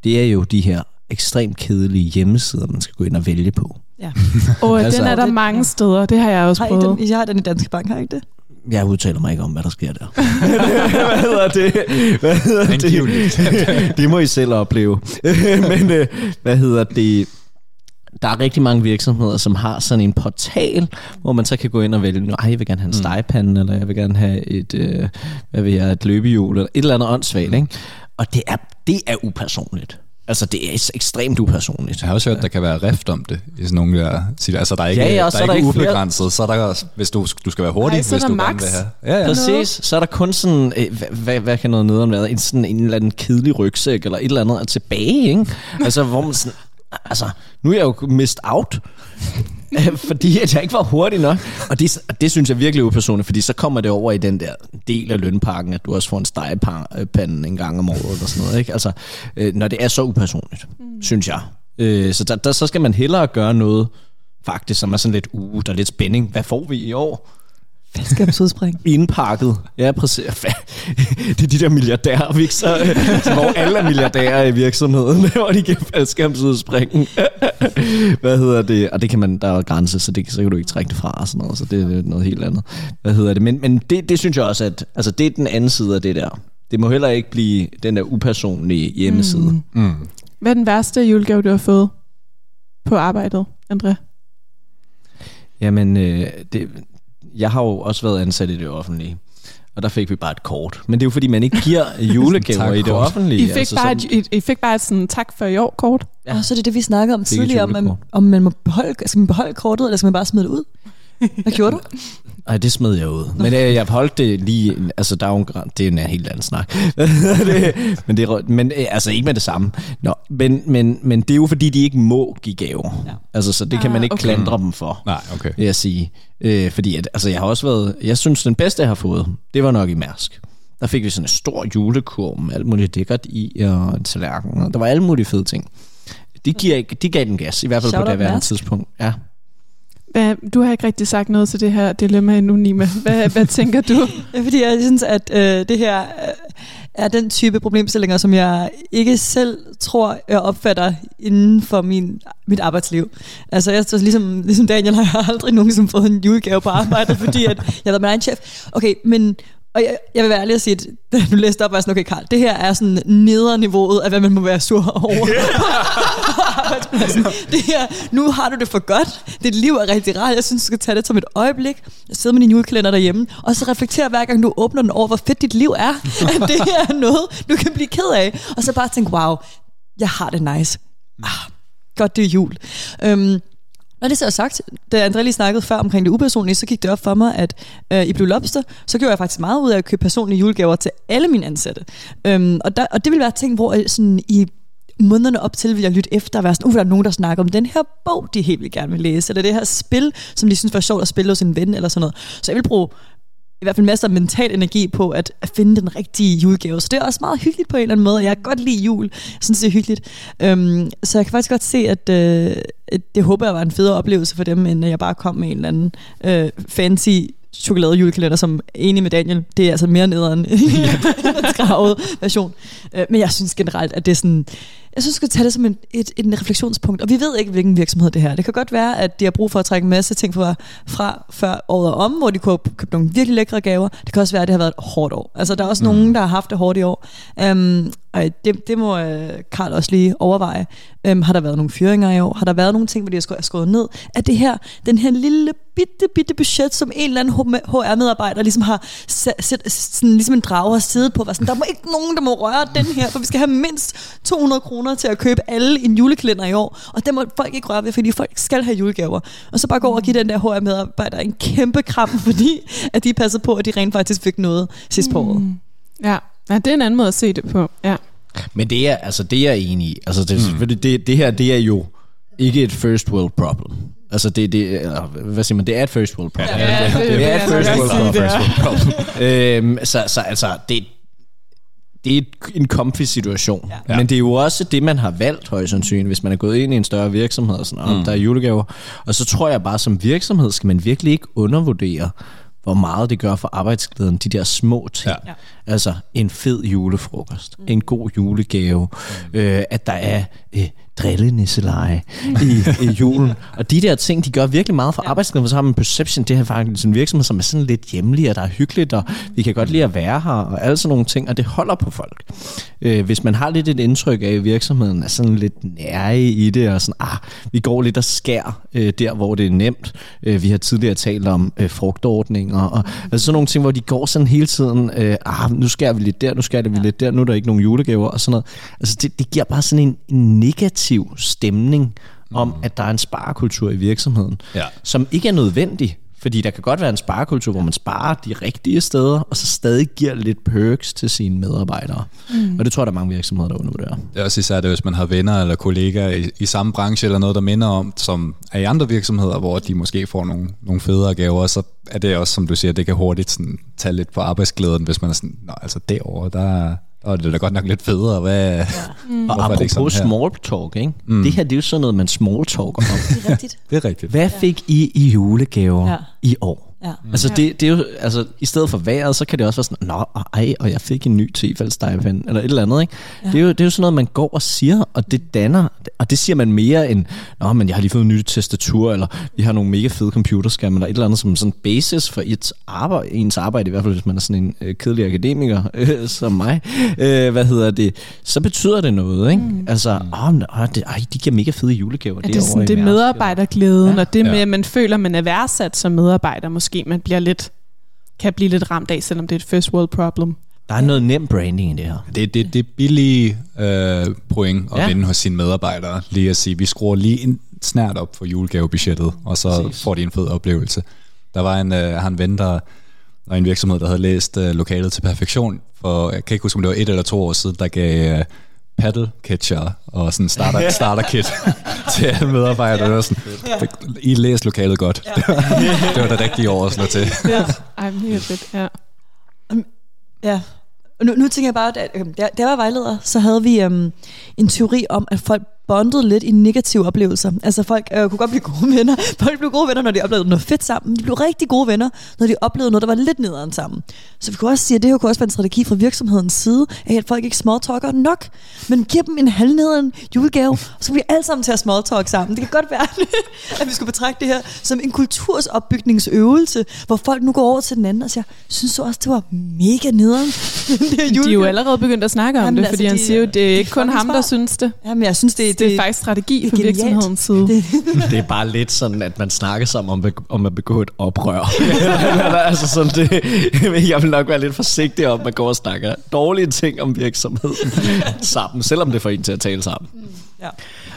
Det er jo de her ekstremt kedelige hjemmesider, man skal gå ind og vælge på. Ja. *laughs* Og Altså- den er der Det- mange steder, det har jeg også Har I prøvet. den? Jeg har den i Danske Bank, har I ikke det? jeg udtaler mig ikke om, hvad der sker der. *laughs* hvad hedder det? Hvad hedder det? *laughs* Det må I selv opleve. Men øh, hvad hedder det? Der er rigtig mange virksomheder, som har sådan en portal, hvor man så kan gå ind og vælge, nej, jeg vil gerne have en stegepande, eller jeg vil gerne have et, øh, hvad vil jeg, et løbehjul, eller et eller andet åndssvagt, ikke? Og det er, det er upersonligt. Altså, det er ekstremt upersonligt. Jeg har også hørt, der kan være rift om det i sådan nogle der. Altså, der er ikke, Ja, ja, der så er er der ikke ubegrænset. Så er der, hvis du, du skal være hurtig, Ej, så er hvis du gerne max. vil have. Ja, ja. Præcis, så er der kun sådan, øh, hvad, hvad, kan noget nederen være, en, sådan en eller anden kedelig rygsæk, eller et eller andet tilbage, ikke? Altså, hvor man sådan, altså, nu er jeg jo mist out, øh, fordi at jeg ikke var hurtig nok. Og det, og det synes jeg virkelig er upersonligt, fordi så kommer det over i den der del af lønpakken, at du også får en stegepande en gang om året, eller sådan noget, ikke? Altså, øh, når det er så upersonligt, mm. synes jeg. Øh, så der, der, så skal man hellere gøre noget, faktisk, som er sådan lidt, uh, der er lidt spænding. Hvad får vi i år? Faldskabsudspring. *laughs* indpakket. Ja, præcis. *laughs* Det er de der milliardærvikser, hvor alle er milliardærer i virksomheden, *laughs* hvor de giver faldskærmsudspringen. Hvad hedder det? Og det kan man, der er grænse, så, det, så kan du ikke trække det fra og sådan noget, så det er noget helt andet. Hvad hedder det? Men, men det, det synes jeg også, at altså, det er den anden side af det der. Det må heller ikke blive den der upersonlige hjemmeside. Mm. Mm. Hvad er den værste julegave, du har fået på arbejdet, André? Jamen, øh, det, jeg har jo også været ansat i det offentlige. Og der fik vi bare et kort. Men det er jo fordi, man ikke giver *laughs* julegaver i det offentlige. I fik, altså, bare sådan- et, I fik bare et sådan tak for i år kort. Ja. Og så er det det, vi snakkede om tidligere, om, man, om man må beholde, skal man beholde kortet, eller skal man bare smide det ud? Hvad gjorde du? Nej, det smed jeg ud. Men øh, jeg holdt det lige... Altså, der er jo en, det er en helt anden snak. *laughs* det, men det, er- men øh, altså, ikke med det samme. Nå, men, men, men det er jo fordi, de ikke må give gaver. Ja. Altså, så det kan Ah, man ikke okay. klandre dem for, Nej, okay. vil jeg sige. Øh, fordi at, altså, jeg har også været... Jeg synes, den bedste, jeg har fået, det var nok i Mærsk. Der fik vi sådan en stor julekurv med alt muligt lækkert i, og en tallerken, og der var alle mulige fede ting. De, giver ikke, de gav den gas, i hvert fald Shout på det værende tidspunkt. Ja. Hvad, du har ikke rigtig sagt noget til det her dilemma endnu, Nima. Hvad, hvad *laughs* tænker du? Fordi jeg synes, at øh, det her øh, er den type problemstillinger, som jeg ikke selv tror, jeg opfatter inden for min, mit arbejdsliv. Altså, jeg, så ligesom, ligesom Daniel har jeg aldrig nogensinde fået en julegave på arbejdet, fordi at jeg har været min egen chef. Okay, men og jeg, jeg vil være ærlig at sige, *laughs* da du læste op, var jeg sådan, okay Karl, det her er sådan nederniveauet af, hvad man må være sur over arbejdspladsen. *laughs* Det her, nu har du det for godt. Dit liv er rigtig rart. Jeg synes, du skal tage det som et øjeblik. Sidde med din julekalender derhjemme, og så reflektere hver gang, du åbner den over, hvor fedt dit liv er. *laughs* At det her er noget, du kan blive ked af. Og så bare tænke, wow, jeg har det nice. Ah, godt, det er jul. Øhm, når det så er sagt, da André lige snakkede før omkring det upersonlige, så gik det op for mig, at øh, i Blue Lobster, så gjorde jeg faktisk meget ud af at købe personlige julegaver til alle mine ansatte. Øhm, og, der, og det ville være ting, hvor øh, sådan i månederne op til, vil jeg lytte efter og være sådan, uh, der er nogen, der snakker om den her bog, de helt vil gerne vil læse, eller det her spil, som de synes var sjovt at spille hos en ven, eller sådan noget. Så jeg vil bruge i hvert fald masser af mental energi på at, at finde den rigtige julegave. Så det er også meget hyggeligt på en eller anden måde. Jeg kan godt lide jul. Jeg synes, det er hyggeligt. Øhm, så jeg kan faktisk godt se, at øh, det håber jeg var en federe oplevelse for dem, end at jeg bare kom med en eller anden øh, fancy chokolade julekalender, som enig med Daniel, det er altså mere nederen *laughs* end en version. Øh, men jeg synes generelt, at det er sådan, jeg synes, vi skal tage det som en, et, en refleksionspunkt. Og vi ved ikke, hvilken virksomhed det her. Det kan godt være, at de har brug for at trække en masse ting fra, fra før året om, hvor de kunne have købt nogle virkelig lækre gaver. Det kan også være, at det har været et hårdt år. Altså, der er også mm. nogen, der har haft det hårdt i år. Um, og det, det må øh, Karl også lige overveje. Um, har der været nogle fyringer i år? Har der været nogle ting, hvor de har skåret- skåret ned? Er det her, den her lille bitte, bitte budget, som en eller anden HR-medarbejder ligesom har sæt, sådan, ligesom en drage har siddet på, var sådan, der må ikke nogen, der må røre den her, for vi skal have mindst 200 kroner til at købe alle en julekalender i år, og det må folk ikke røre ved, fordi folk skal have julegaver. Og så bare gå over og give den der HR-medarbejder en kæmpe kram, *laughs* fordi at de passede på, at de rent faktisk fik noget sidst på året. Ja. ja, det er en anden måde at se det på. Ja. Men det er, altså, det er jeg enig i. Altså, det, mm. det, det her, det er jo ikke et first world problem. Altså, det, det eller, hvad siger man, det er et first world problem. Ja, det- det det er vil et first world det er. problem. øhm, så, så altså, det, det er en comfy situation. Ja. Men det er jo også det, man har valgt højst sandsynligt, hvis man er gået ind i en større virksomhed, og sådan, mm. der er julegaver. Og så tror jeg bare, som virksomhed skal man virkelig ikke undervurdere, hvor meget det gør for arbejdsglæden, de der små ting. Ja. Altså en fed julefrokost, mm. en god julegave, mm. øh, at der er øh, drillenisseleje i, i julen. Og de der ting, de gør virkelig meget for arbejdsglæden, for så har man Perception, det er faktisk en virksomhed, som er sådan lidt hjemlig, og der er hyggeligt, og vi kan godt lide at være her, og alle sådan nogle ting, og det holder på folk. Øh, hvis man har lidt et indtryk af, at virksomheden er sådan lidt nære i det, og sådan, ah, vi går lidt og skær øh, der, hvor det er nemt. Øh, vi har tidligere talt om øh, frugtordninger, og altså sådan nogle ting, hvor de går sådan hele tiden, øh, ah, nu skærer vi lidt der, nu skærer vi ja. lidt der, nu er der ikke nogen julegaver, og sådan noget. Altså det, det giver bare sådan en, en negativ stemning om, mm. at der er en sparekultur i virksomheden, Ja. som ikke er nødvendig. Fordi der kan godt være en sparekultur, hvor man sparer de rigtige steder, og så stadig giver lidt perks til sine medarbejdere. Mm. Og det tror jeg, der er mange virksomheder, der undervurderer. Det er også især det, hvis man har venner eller kollegaer i, i samme branche eller noget, der minder om, som er i andre virksomheder, hvor de måske får nogle, nogle federe gaver, så er det også, som du siger, det kan hurtigt sådan, tage lidt på arbejdsglæden, hvis man er sådan, Nå, altså derovre, der, er det da godt nok lidt federe. Hvad, ja. *laughs* Og er det ikke apropos small talk, ikke? Mm. det her det er jo sådan noget, man small talker om. Det er rigtigt. Det er rigtigt. Hvad fik I i julegaver ja. i år? Ja. Altså, det, det er jo, altså, i stedet for vejret, så kan det også være sådan, nå, ej, og jeg fik en ny tefaldstegpen, eller et eller andet, ikke? Ja. Det, er jo, det er jo sådan noget, man går og siger, og det danner, og det siger man mere end, nå, men jeg har lige fået en ny tastatur, eller vi har nogle mega fede computerskærme, eller et eller andet som sådan basis for ens arbejde, ens arbejde, i hvert fald hvis man er sådan en øh, kedelig akademiker, *laughs* øh, som mig, øh, hvad hedder det, så betyder det noget, ikke? Mm. Altså, åh, men, åh, det, ej, de giver mega fede julegaver Er det derovre sådan det medarbejderglæden, Ja. og det med, Ja. at man føler, at man er værdsat som medarbejder, måske man bliver lidt kan blive lidt ramt af, selvom det er et first world problem. Der er noget nem branding i det her. Det, det, det er billige øh, point at Ja. vinde hos sine medarbejdere. Lige at sige, vi skruer lige en snært op for julegavebudgettet, og så Præcis. Får de en fed oplevelse. Der var en, øh, en ven, der var en virksomhed, der havde læst øh, lokalet til perfektion, for jeg kan ikke huske, om det var et eller to år siden, der gav øh, paddle catcher og sådan starter, starter kit *laughs* til alle medarbejdere. Sådan, I læste lokalet godt. det var det rigtige år at slå til. Ja. Ej, mega fedt, ja. Ja. Og nu, nu tænker jeg bare, at øhm, da, da jeg var vejleder, så havde vi øhm, en teori om, at folk bondede lidt i negative oplevelser. Altså folk øh, kunne godt blive gode *laughs* venner. Folk blev gode venner, når de oplevede noget fedt sammen. De blev rigtig gode venner, når de oplevede noget, der var lidt nederen sammen. Så vi kunne også sige, at det her kunne også være en strategi fra virksomhedens side, af at folk ikke smalltalker nok, men giver dem en halvnederen julegave, og så kan vi alle sammen til at smalltalk sammen. Det kan godt være, *laughs* at vi skulle betragte det her som en kultursopbygningsøvelse, hvor folk nu går over til den anden og siger, synes du også, det var mega nederen? *laughs* det her De er jo julegave?" allerede begyndt at snakke om Jamen, det, altså, fordi han de- siger jo, det er ikke kun ham, der synes det. Jamen, jeg synes, det, Det er faktisk strategi det fra virksomhedens side. det, Det er bare lidt sådan, at man snakker sammen om, om at begå et oprør. *laughs* altså sådan det, *laughs* jeg vil nok være lidt forsigtig om, at man går og snakker dårlige ting om virksomheden *laughs* sammen, selvom det får en til at tale sammen. ja.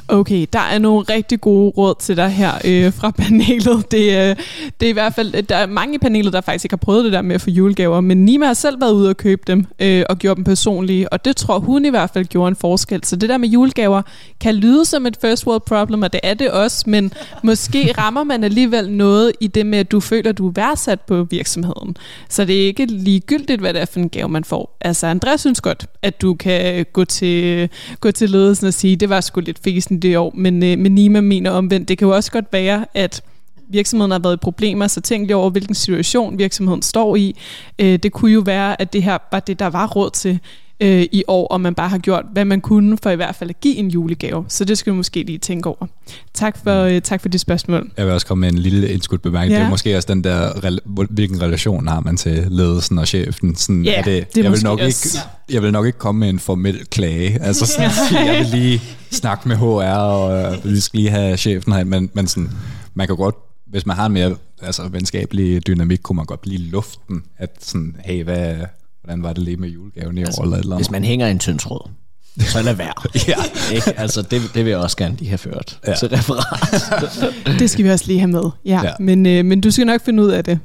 Okay, der er nogle rigtig gode råd til dig her øh, fra *laughs* panelet. Det, øh, det er i hvert fald, der er mange i panelet, der faktisk ikke har prøvet det der med at få julegaver, men Nima har selv været ude og købe dem øh, og gjort dem personlige, og det tror hun i hvert fald gjorde en forskel. Så det der med julegaver kan lyde som et first world problem, og det er det også, men *laughs* måske rammer man alligevel noget i det med, at du føler, at du er værdsat på virksomheden. Så det er ikke ligegyldigt, hvad det er for en gave, man får. Altså, Andreas synes godt, at du kan gå til, gå til ledelsen og sige, det var sgu lidt fesen det år, men, øh, men Nima mener omvendt. Det kan jo også godt være, at virksomheden har været i problemer, så tænk lige over, hvilken situation virksomheden står i. Øh, det kunne jo være, at det her var det, der var råd til øh, i år, og man bare har gjort, hvad man kunne for i hvert fald at give en julegave. Så det skal du måske lige tænke over. Tak for, øh, tak for det spørgsmål. Jeg vil også komme med en lille indskudt bemærkning. Ja. Det er måske også den der, hvilken relation har man til ledelsen og chefen. Sådan, Ja, er det, det er jeg, vil nok også- ikke, jeg vil nok ikke komme med en formel klage. Altså sådan, *laughs* jeg vil lige snakke med HR, og øh, vi skal lige have chefen her. Men, men sådan, man kan godt, hvis man har en mere altså, venskabelig dynamik, kunne man godt blive i luften. At sådan, hey, hvad, hvordan var det lige med julegaven i år? Eller eller Hvis man hænger i en tynd tråd, så lad være. *laughs* Ja. Ikke? Altså, det, det vil jeg også gerne lige have ført ja. Til referat. *laughs* Det skal vi også lige have med. Ja, ja. Ja. Men, øh, men du skal nok finde ud af det.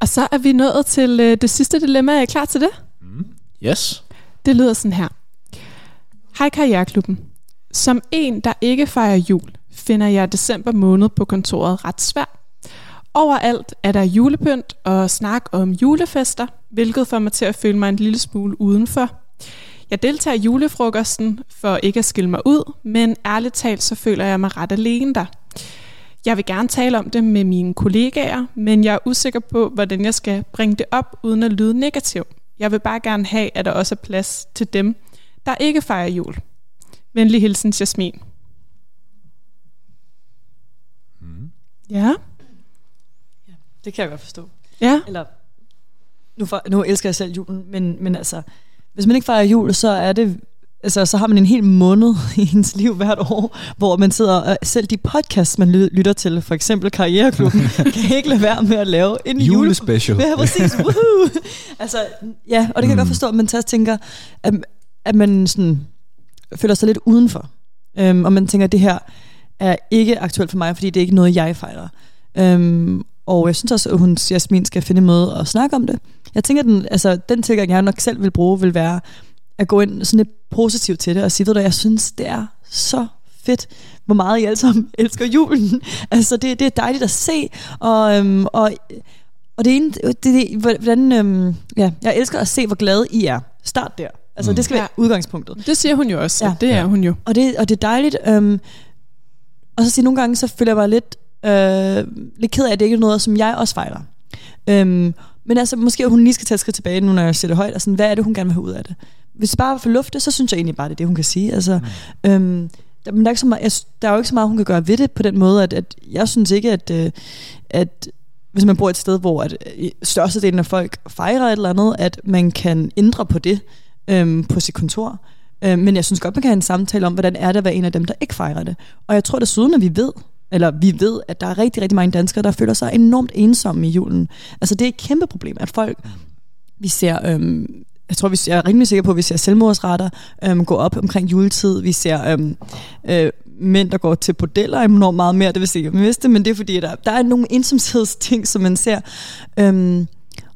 Og så er vi nået til øh, det sidste dilemma. Er I klar til det? Yes. Det lyder sådan her. Hej Karriereklubben. Som en, der ikke fejrer jul, finder jeg december måned på kontoret ret svær. Overalt er der julepynt og snak om julefester, hvilket får mig til at føle mig en lille smule udenfor. Jeg deltager i julefrokosten for ikke at skille mig ud, men ærligt talt så føler jeg mig ret alene der. Jeg vil gerne tale om det med mine kollegaer, men jeg er usikker på, hvordan jeg skal bringe det op uden at lyde negativ. Jeg vil bare gerne have, at der også er plads til dem, der ikke fejrer jul. Venlig hilsen, Jasmin. Mm. Ja, Det kan jeg godt forstå. ja. Eller, nu, for, nu elsker jeg selv julen, men, men altså, hvis man ikke fejrer jul, så er det altså, så har man en hel måned *laughs* i ens liv hvert år, hvor man sidder, og selv de podcasts, man ly- lytter til, for eksempel Karriereklubben, *laughs* kan ikke lade være med at lave en jule... Julespecial. Ja, præcis. *laughs* Woohoo! altså, ja, og det kan jeg Mm. godt forstå, at man tager tænker, at, at man sådan føler sig lidt udenfor. Øhm, og man tænker, at det her er ikke aktuelt for mig, fordi det er ikke noget, jeg fejrer. Øhm, og jeg synes også, at hun, Jasmin, skal finde en måde at snakke om det. Jeg tænker, at den, altså, den tilgang, jeg nok selv vil bruge, vil være at gå ind sådan lidt positivt til det, og sige, ved du, jeg synes, det er så fedt, hvor meget I alle sammen *laughs* elsker julen. *laughs* altså, det, det er dejligt at se, og, øhm, og, og det ene, det, det, hvordan, øhm, ja, jeg elsker at se, hvor glade I er. Start der. Altså, Mm. mm. det skal være Ja. udgangspunktet. Det siger hun jo også. Ja. Det er Ja. hun jo. Og det, og det er dejligt. Øhm, og så sige, nogle gange, så føler jeg mig lidt, øh, lidt ked af, at det ikke er noget, som jeg også fejler. Øhm, men altså, måske hun lige skal tage et skridt tilbage, nu når jeg siger det højt, og sådan, hvad er det, hun gerne vil have ud af det? Hvis det bare for lufte, så synes jeg egentlig bare, det er det, hun kan sige. Altså, mm. øhm, der, men der, er ikke så meget, der er jo ikke så meget, hun kan gøre ved det på den måde, at, at jeg synes ikke, at, øh, at hvis man bor et sted, hvor at, øh, størstedelen af folk fejrer et eller andet, at man kan ændre på det øhm, på sit kontor. Øh, men jeg synes godt, man kan have en samtale om, hvordan er det at være en af dem, der ikke fejrer det. Og jeg tror desuden, at vi ved, eller vi ved, at der er rigtig, rigtig mange danskere, der føler sig enormt ensomme i julen. Altså det er et kæmpe problem, at folk, vi ser, øhm, jeg tror, vi jeg er rimelig sikker på, at vi ser selvmordsretter øhm, gå op omkring juletid. Vi ser øhm, øh, mænd, der går til bordeller enormt meget mere, det vil sige, jeg men det er fordi, at der, der er nogle ensomhedsting, som man ser. Øhm,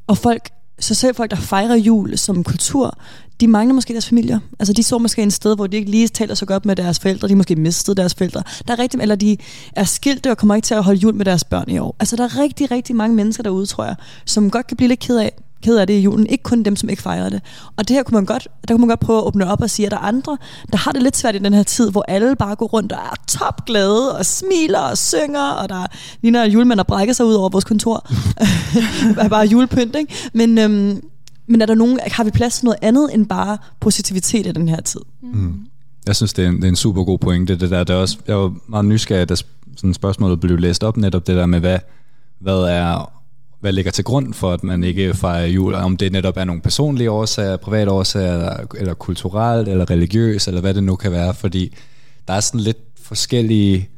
og folk, så selv folk, der fejrer jul som kultur, de mangler måske deres familier. Altså de så måske et sted, hvor de ikke lige taler så godt med deres forældre, de måske mistede deres forældre. Der er rigtig, eller de er skilte og kommer ikke til at holde jul med deres børn i år. Altså der er rigtig, rigtig mange mennesker derude, tror jeg, som godt kan blive lidt ked af, ked af det i julen. Ikke kun dem, som ikke fejrer det. Og det her kunne man godt, der kunne man godt prøve at åbne op og sige, at der er andre, der har det lidt svært i den her tid, hvor alle bare går rundt og er topglade og smiler og synger, og der ligner at og der brækker sig ud over vores kontor. *laughs* er bare julepynt, ikke? Men, øhm, men er der nogen, har vi plads til noget andet end bare positivitet i den her tid? Mm. Jeg synes, det er, en, det er en super god pointe, det der. Det er også, jeg var meget nysgerrig, da sådan spørgsmålet blev læst op, netop det der med, hvad, hvad er hvad ligger til grund for, at man ikke fejrer jul? Om det netop er nogle personlige årsager, private årsager, eller, eller kulturelt, eller religiøst, eller hvad det nu kan være, fordi der er sådan lidt forskellige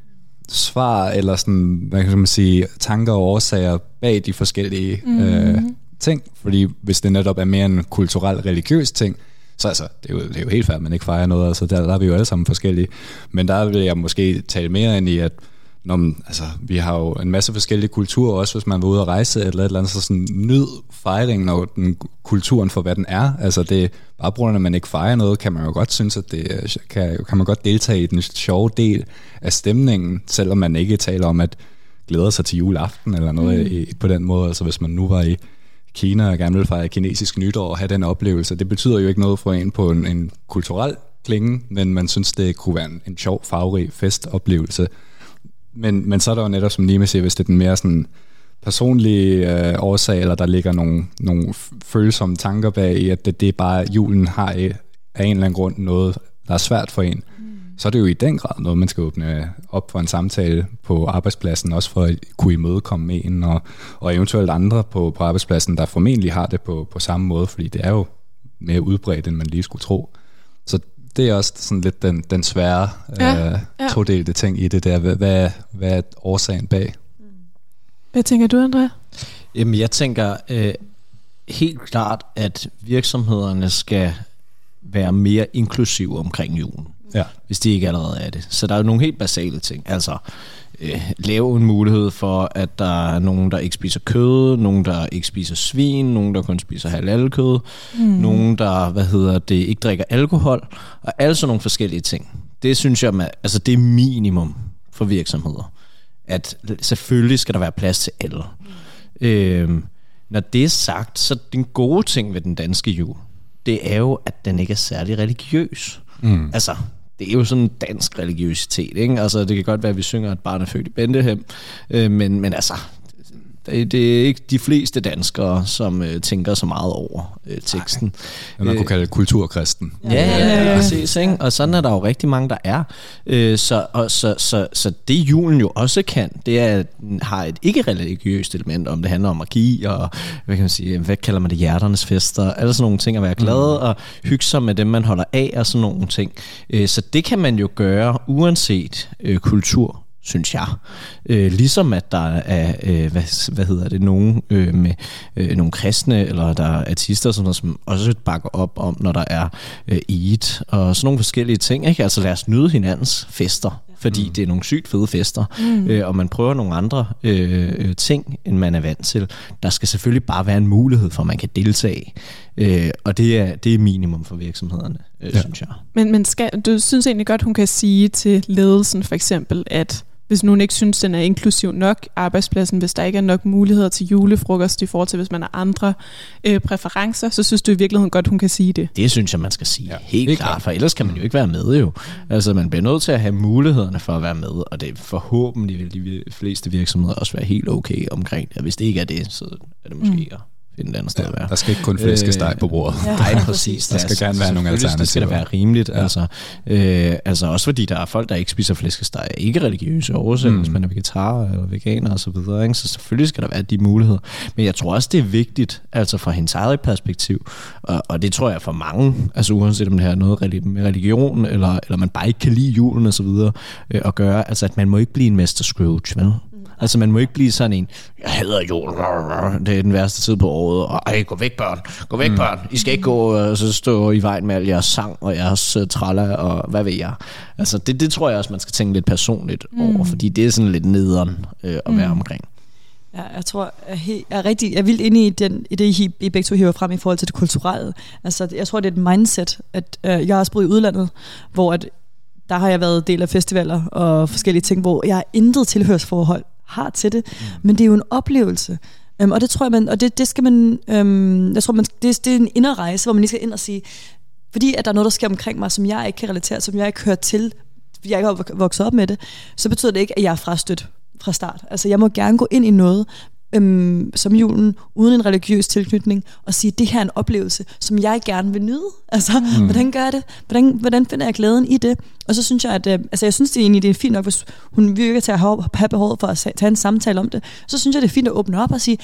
svar, eller sådan, hvad kan man sige, tanker og årsager bag de forskellige mm. øh, ting, fordi hvis det netop er mere en kulturel, religiøs ting, så altså, det er jo, det er jo helt færdigt, at man ikke fejrer noget, altså der, der er vi jo alle sammen forskellige, men der vil jeg måske tale mere ind i, at når man, altså, vi har jo en masse forskellige kulturer, også hvis man var ude at rejse eller et eller andet, så sådan nyd fejringen og den kulturen for, hvad den er. Altså det, bare på grund af, at man ikke fejrer noget, kan man jo godt synes, at det kan, kan man godt deltage i den sjove del af stemningen, selvom man ikke taler om, at glæder sig til juleaften eller noget mm. i, på den måde. Altså hvis man nu var i Kina og gerne vil fejre kinesisk nytår og have den oplevelse, det betyder jo ikke noget for en på en, en kulturel klinge, men man synes, det kunne være en, en sjov, farverig festoplevelse. Men, men så er der jo netop, som Nima siger, hvis det er den mere sådan personlige øh, årsag, eller der ligger nogle, nogle følsomme tanker bag i, at det, det er bare, julen har i- af en eller anden grund noget, der er svært for en, mm. så er det jo i den grad noget, man skal åbne op for en samtale på arbejdspladsen, også for at kunne imødekomme en, og, og eventuelt andre på, på arbejdspladsen, der formentlig har det på, på samme måde, fordi det er jo mere udbredt, end man lige skulle tro. Det er også sådan lidt den, den svære Ja, øh, ja. todelte ting i det der. Hvad, hvad, hvad er årsagen bag? Hvad tænker du, Andrea? Jamen, jeg tænker øh, helt klart, at virksomhederne skal være mere inklusive omkring julen, Ja. hvis de ikke allerede er det. Så der er jo nogle helt basale ting. Altså, øh, lave en mulighed for, at der er nogen, der ikke spiser kød, nogen, der ikke spiser svin, nogen, der kun spiser halalkød, mm. nogen, der, hvad hedder det, ikke drikker alkohol, og alle sådan nogle forskellige ting. Det synes jeg, man, altså det er minimum for virksomheder. At selvfølgelig skal der være plads til alle. Mm. Øhm, når det er sagt, så den gode ting ved den danske jul, det er jo, at den ikke er særlig religiøs. Mm. Altså, det er jo sådan en dansk religiøsitet, ikke? Altså, det kan godt være, at vi synger, at barn er født i Bentehem, øh, men, men altså, det, det er ikke de fleste danskere, som øh, tænker så meget over øh, teksten. Hvad man kunne kalde det kulturkristen. Ja, ja, ja, præcis. Ikke? Og sådan er der jo rigtig mange, der er. Øh, så, og, så, så, så det julen jo også kan, det er, at den har et ikke-religiøst element, om det handler om magi, og hvad kan man sige, hvad kalder man det, hjerternes fester, alle sådan nogle ting, at være glad og hygge sig med dem, man holder af, og sådan nogle ting. Øh, så det kan man jo gøre, uanset øh, kultur synes jeg. Øh, ligesom at der er, øh, hvad, hvad hedder det, nogen øh, med øh, nogle kristne, eller der er artister, sådan noget, som også bakker op om, når der er øh, Eid, og sådan nogle forskellige ting. Ikke? Altså lad os nyde hinandens fester, fordi mm. det er nogle sygt fede fester, mm. øh, og man prøver nogle andre øh, øh, ting, end man er vant til. Der skal selvfølgelig bare være en mulighed for, at man kan deltage, øh, og det er, det er minimum for virksomhederne, øh, ja. synes jeg. Men, men skal, du synes egentlig godt, hun kan sige til ledelsen for eksempel, at hvis nogen ikke synes, den er inklusiv nok, arbejdspladsen, hvis der ikke er nok muligheder til julefrokost i forhold til, hvis man har andre øh, præferencer, så synes du i virkeligheden godt, hun kan sige det. Det synes jeg, man skal sige. Ja, Helt klart, klart, for ellers kan man jo ikke være med jo. Altså, man bliver nødt til at have mulighederne for at være med, og det forhåbentlig vil de fleste virksomheder også være helt okay omkring det. hvis det ikke er det, så er det måske mm. ikke finde et andet sted ja, at være. Der skal ikke kun flæskesteg øh, på bordet. Ja, *laughs* Nej, præcis. Der skal gerne være nogle alternativer. Det skal da være rimeligt. Ja. Altså, øh, altså også fordi der er folk, der ikke spiser flæskesteg, ikke religiøse årsager, mm. hvis man er vegetar eller veganer og så videre. Ikke? Så selvfølgelig skal der være de muligheder. Men jeg tror også, det er vigtigt, altså fra hendes eget perspektiv, og, og det tror jeg for mange, altså uanset om det her noget med religion, eller, eller man bare ikke kan lide julen og så videre, øh, at gøre, altså at man må ikke blive en Mester Scrooge, vel? Altså man må ikke blive sådan en, jeg hader jul, det er den værste tid på året, og ej, gå væk børn, gå væk mm. børn, I skal ikke gå og så stå i vejen med al jeres sang og jeres uh, tralla og hvad ved jeg. Altså det, det tror jeg også, man skal tænke lidt personligt mm. over, fordi det er sådan lidt nederen øh, at være mm. omkring. Ja, jeg tror, jeg er, jeg er rigtig, jeg er vildt inde i, den, i det, I, I begge to hiver frem i forhold til det kulturelle. Altså, jeg tror, det er et mindset, at øh, jeg har også boet i udlandet, hvor at, der har jeg været del af festivaler og forskellige ting, hvor jeg har intet tilhørsforhold har til det. Mm. Men det er jo en oplevelse. Øhm, og det tror jeg, man, og det, det skal man, øhm, jeg tror, man, det, det er en inderrejse, hvor man lige skal ind og sige, fordi at der er noget, der sker omkring mig, som jeg ikke kan relatere, som jeg ikke hører til, fordi jeg ikke har vokset op med det, så betyder det ikke, at jeg er frastødt fra start. Altså, jeg må gerne gå ind i noget, øhm, som julen, uden en religiøs tilknytning, og sige, det her er en oplevelse, som jeg gerne vil nyde. Altså, mm. hvordan gør jeg det? Hvordan, hvordan finder jeg glæden i det? Og så synes jeg, at øh, altså, jeg synes det er egentlig, det er fint nok, hvis hun virker til at have, have behovet for at tage en samtale om det. Så synes jeg, det er fint at åbne op og sige,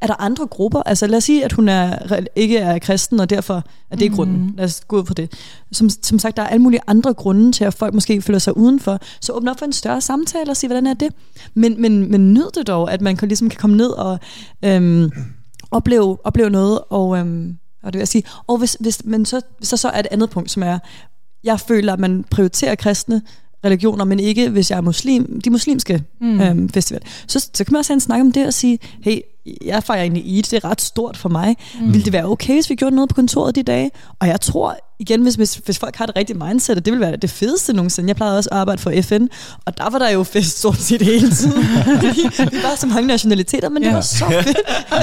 er der andre grupper? Altså lad os sige, at hun er, ikke er kristen, og derfor er det mm. grunden. Lad os gå ud på det. Som, som sagt, der er alle mulige andre grunde til, at folk måske føler sig udenfor. Så åbne op for en større samtale og sige, hvordan er det? Men, men, men nyd det dog, at man kan, ligesom kan komme ned og øhm, opleve, opleve noget. Og, øhm, og det vil jeg sige. Og hvis, hvis, men så, der så er et andet punkt, som er, jeg føler, at man prioriterer kristne, religioner, men ikke hvis jeg er muslim, de muslimske mm. øhm, festival. Så, så kan man også have en snak om det og sige, hey, jeg fejrer egentlig Eid, det er ret stort for mig. Mm. Vil det være okay, hvis vi gjorde noget på kontoret de dage? Og jeg tror, igen, hvis, hvis, hvis folk har det rigtige mindset, det vil være det fedeste nogensinde. Jeg plejede også at arbejde for FN, og der var der jo fest stort set hele tiden. *laughs* vi var så mange nationaliteter, men det ja. var så fedt.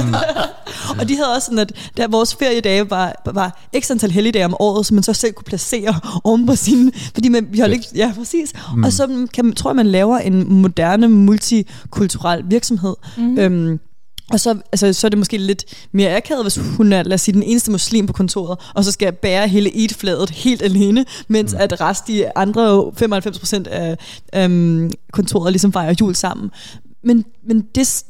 mm. *laughs* og de havde også sådan, at der, vores feriedage var, var x antal helligdage om året, som man så selv kunne placere oven på sine, fordi man, vi holdt ikke, ja præcis. Mm. Og så kan, tror jeg, man laver en moderne, multikulturel virksomhed, mm. øhm, og så, altså, så er det måske lidt mere akavet, hvis hun er, lad os sige, den eneste muslim på kontoret, og så skal jeg bære hele eat helt alene, mens mm. at rest de andre 95% af øhm, kontoret ligesom fejrer jul sammen. Men, men det,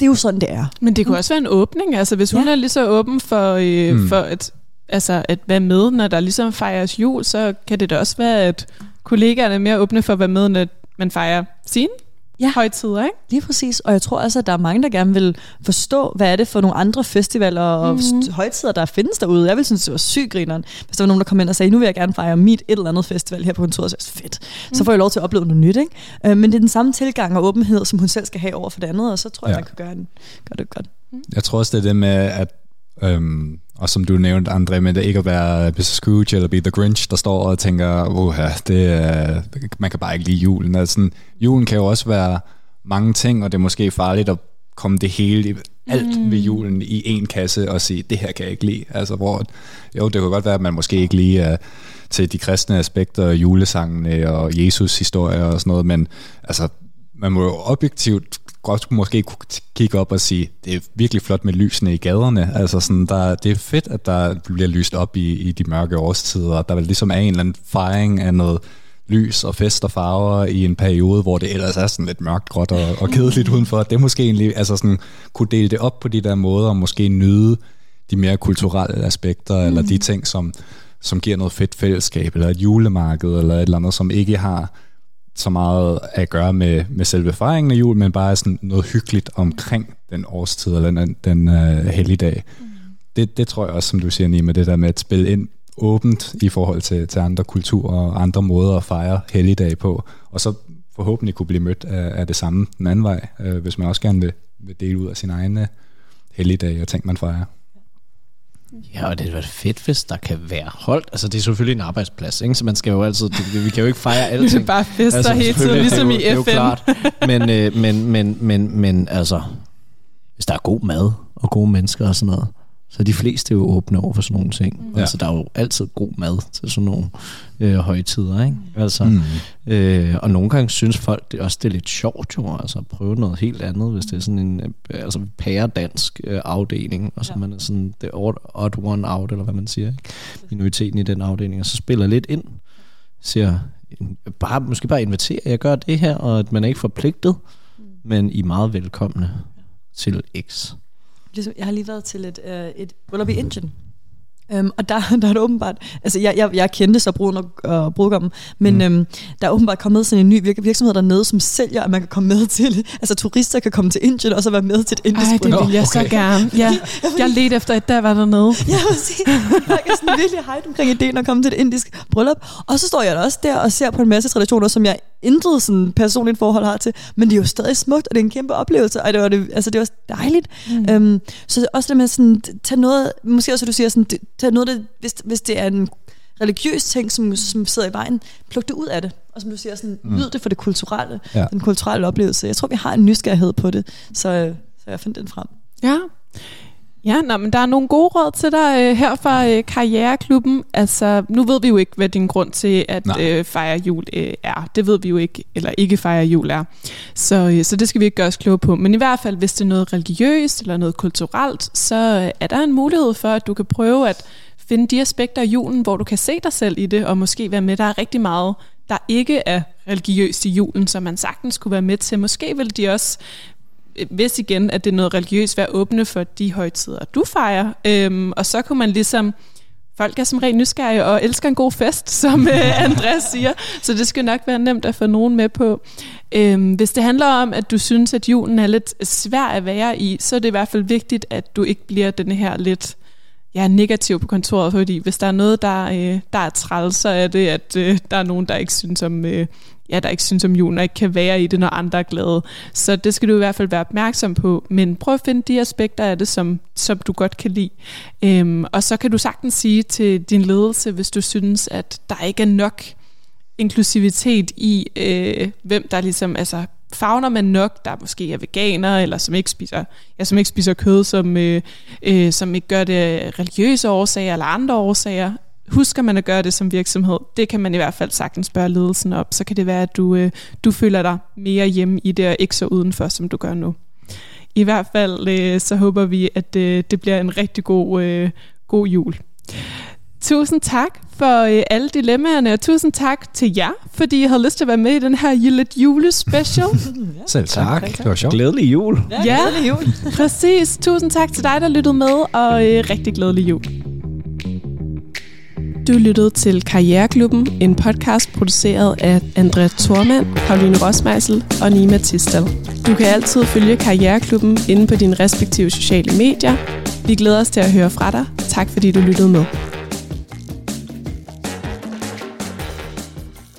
det er jo sådan, det er. Men det kunne også være en åbning, altså hvis hun ja. er lige så åben for, øh, mm. for at, altså, at være med, når der ligesom fejres jul, så kan det da også være, at kollegaerne er mere åbne for at være med, når man fejrer sin ja. højtider, ikke? Lige præcis. Og jeg tror også, at der er mange, der gerne vil forstå, hvad er det for nogle andre festivaler og mm-hmm. højtider, der findes derude. Jeg vil synes, det var sygt grineren, hvis der var nogen, der kom ind og sagde, nu vil jeg gerne fejre mit et eller andet festival her på kontoret. Så fedt. Mm. Så får jeg lov til at opleve noget nyt, ikke? Øh, men det er den samme tilgang og åbenhed, som hun selv skal have over for det andet, og så tror jeg, ja. man kan gøre, en, gøre det godt. Mm. Jeg tror også, det er det med, at Øhm, og som du nævnte, André, med det ikke at være Mr. Scrooge eller Be The Grinch, der står og tænker, uha, det, er, man kan bare ikke lide julen. Altså, julen kan jo også være mange ting, og det er måske farligt at komme det hele, alt mm. ved julen i en kasse og sige, det her kan jeg ikke lide. Altså, hvor, jo, det kan godt være, at man måske ikke lige er til de kristne aspekter, julesangene og Jesus historie og sådan noget, men altså, man må jo objektivt godt måske kunne kigge op og sige, det er virkelig flot med lysene i gaderne. Altså sådan, der, det er fedt, at der bliver lyst op i, i de mørke årstider. Der ligesom er en eller anden fejring af noget lys og fest og farver i en periode, hvor det ellers er sådan lidt mørkt, gråt og, og kedeligt udenfor. Det er måske egentlig, altså sådan, kunne dele det op på de der måder, og måske nyde de mere kulturelle aspekter, mm. eller de ting, som, som giver noget fedt fællesskab, eller et julemarked, eller et eller andet, som ikke har så meget at gøre med, med selve fejringen af jul, men bare sådan noget hyggeligt omkring den årstid, eller den, den uh, helligdag. Mm. Det, det tror jeg også, som du siger, Nima, det der med at spille ind åbent i forhold til, til andre kulturer og andre måder at fejre helligdag på, og så forhåbentlig kunne blive mødt af, af det samme den anden vej, øh, hvis man også gerne vil, vil dele ud af sin egne helligdag og ting, man fejrer. Ja, og det er fedt, hvis der kan være holdt. Altså, det er selvfølgelig en arbejdsplads, ikke? så man skal jo altid, det, vi kan jo ikke fejre *laughs* alting. Det er bare fester altså, hele tiden, ligesom i FN. Det er jo klart. Men, øh, men, men, men, men altså, hvis der er god mad og gode mennesker og sådan noget, så de fleste er jo åbne over for sådan nogle ting. Mm. Altså, der er jo altid god mad til sådan nogle øh, højtider, ikke? Altså, mm. øh, og nogle gange synes folk det også, det er lidt sjovt jo, altså at prøve noget helt andet, hvis det er sådan en øh, altså, pæredansk øh, afdeling, og så ja. man er sådan det odd, odd one out, eller hvad man siger, ikke? minoriteten i den afdeling, og så spiller lidt ind, siger, bare, måske bare invitere, jeg gør det her, og at man er ikke forpligtet, mm. men I er meget velkomne til X ligesom, jeg har lige været til et, øh, et bryllup i Indien. Um, og der, *laughs* der er det åbenbart, altså jeg, jeg, jeg kendte så bruden og, og brudgommen, men mm. um, der er åbenbart kommet sådan en ny virk- virksomhed dernede, som sælger, at man kan komme med *laughs* til, altså turister kan komme til Indien og så være med til et indisk Ej, det vil jeg okay. så gerne. Ja, *laughs* jeg ledte efter et, der var dernede. Ja. Jeg er sådan virkelig hype omkring ideen at komme til et indisk bryllup. Og så står jeg da også der og ser på en masse traditioner, som jeg intet sådan personligt forhold har til, men det er jo stadig smukt, og det er en kæmpe oplevelse, og det var, det, altså, det var dejligt. Mm. Um, så også det med sådan, tage noget, måske også, du siger, sådan, tage noget, det, hvis, hvis det er en religiøs ting, som, som sidder i vejen, pluk det ud af det. Og som du siger, sådan, mm. nyd det for det kulturelle, ja. den kulturelle oplevelse. Jeg tror, vi har en nysgerrighed på det, så, så jeg fandt den frem. Ja, Ja, nå, men der er nogle gode råd til dig øh, her fra øh, Karriereklubben. Altså, nu ved vi jo ikke, hvad din grund til at øh, fejre jul øh, er. Det ved vi jo ikke, eller ikke fejre jul er. Så, øh, så det skal vi ikke gøre os kloge på. Men i hvert fald, hvis det er noget religiøst eller noget kulturelt, så øh, er der en mulighed for, at du kan prøve at finde de aspekter af julen, hvor du kan se dig selv i det, og måske være med. Der er rigtig meget, der ikke er religiøst i julen, som man sagtens kunne være med til. Måske vil de også hvis igen, at det er noget religiøst, være åbne for de højtider, du fejrer. Øhm, og så kunne man ligesom, folk er som rent nysgerrige og elsker en god fest, *laughs* som øh, Andreas siger, så det skal nok være nemt at få nogen med på. Øhm, hvis det handler om, at du synes, at julen er lidt svær at være i, så er det i hvert fald vigtigt, at du ikke bliver den her lidt ja, negativ på kontoret, fordi hvis der er noget, der, øh, der er træls, så er det, at øh, der er nogen, der ikke synes om, øh, ja, der ikke synes om julen, og ikke kan være i det, når andre er glade. Så det skal du i hvert fald være opmærksom på. Men prøv at finde de aspekter af det, som, som du godt kan lide. Øhm, og så kan du sagtens sige til din ledelse, hvis du synes, at der ikke er nok inklusivitet i, øh, hvem der ligesom, altså fagner man nok, der måske er veganer, eller som ikke spiser, ja, som ikke spiser kød, som, øh, øh, som ikke gør det religiøse årsager eller andre årsager, husker man at gøre det som virksomhed, det kan man i hvert fald sagtens spørge ledelsen op. Så kan det være, at du, øh, du føler dig mere hjemme i det, og ikke så udenfor, som du gør nu. I hvert fald øh, så håber vi, at øh, det bliver en rigtig god, øh, god jul. Tusind tak for øh, alle dilemmaerne, og tusind tak til jer, fordi I havde lyst til at være med i den her lidt julespecial. *laughs* Selv tak. Det var sjovt. Glædelig jul. Ja, ja, glædelig jul. præcis. Tusind tak til dig, der lyttede med, og øh, rigtig glædelig jul. Du lyttede til Karriereklubben, en podcast produceret af Andrea Tormand, Karoline Rosmeisel og Nima Tistel. Du kan altid følge Karriereklubben inde på dine respektive sociale medier. Vi glæder os til at høre fra dig. Tak fordi du lyttede med.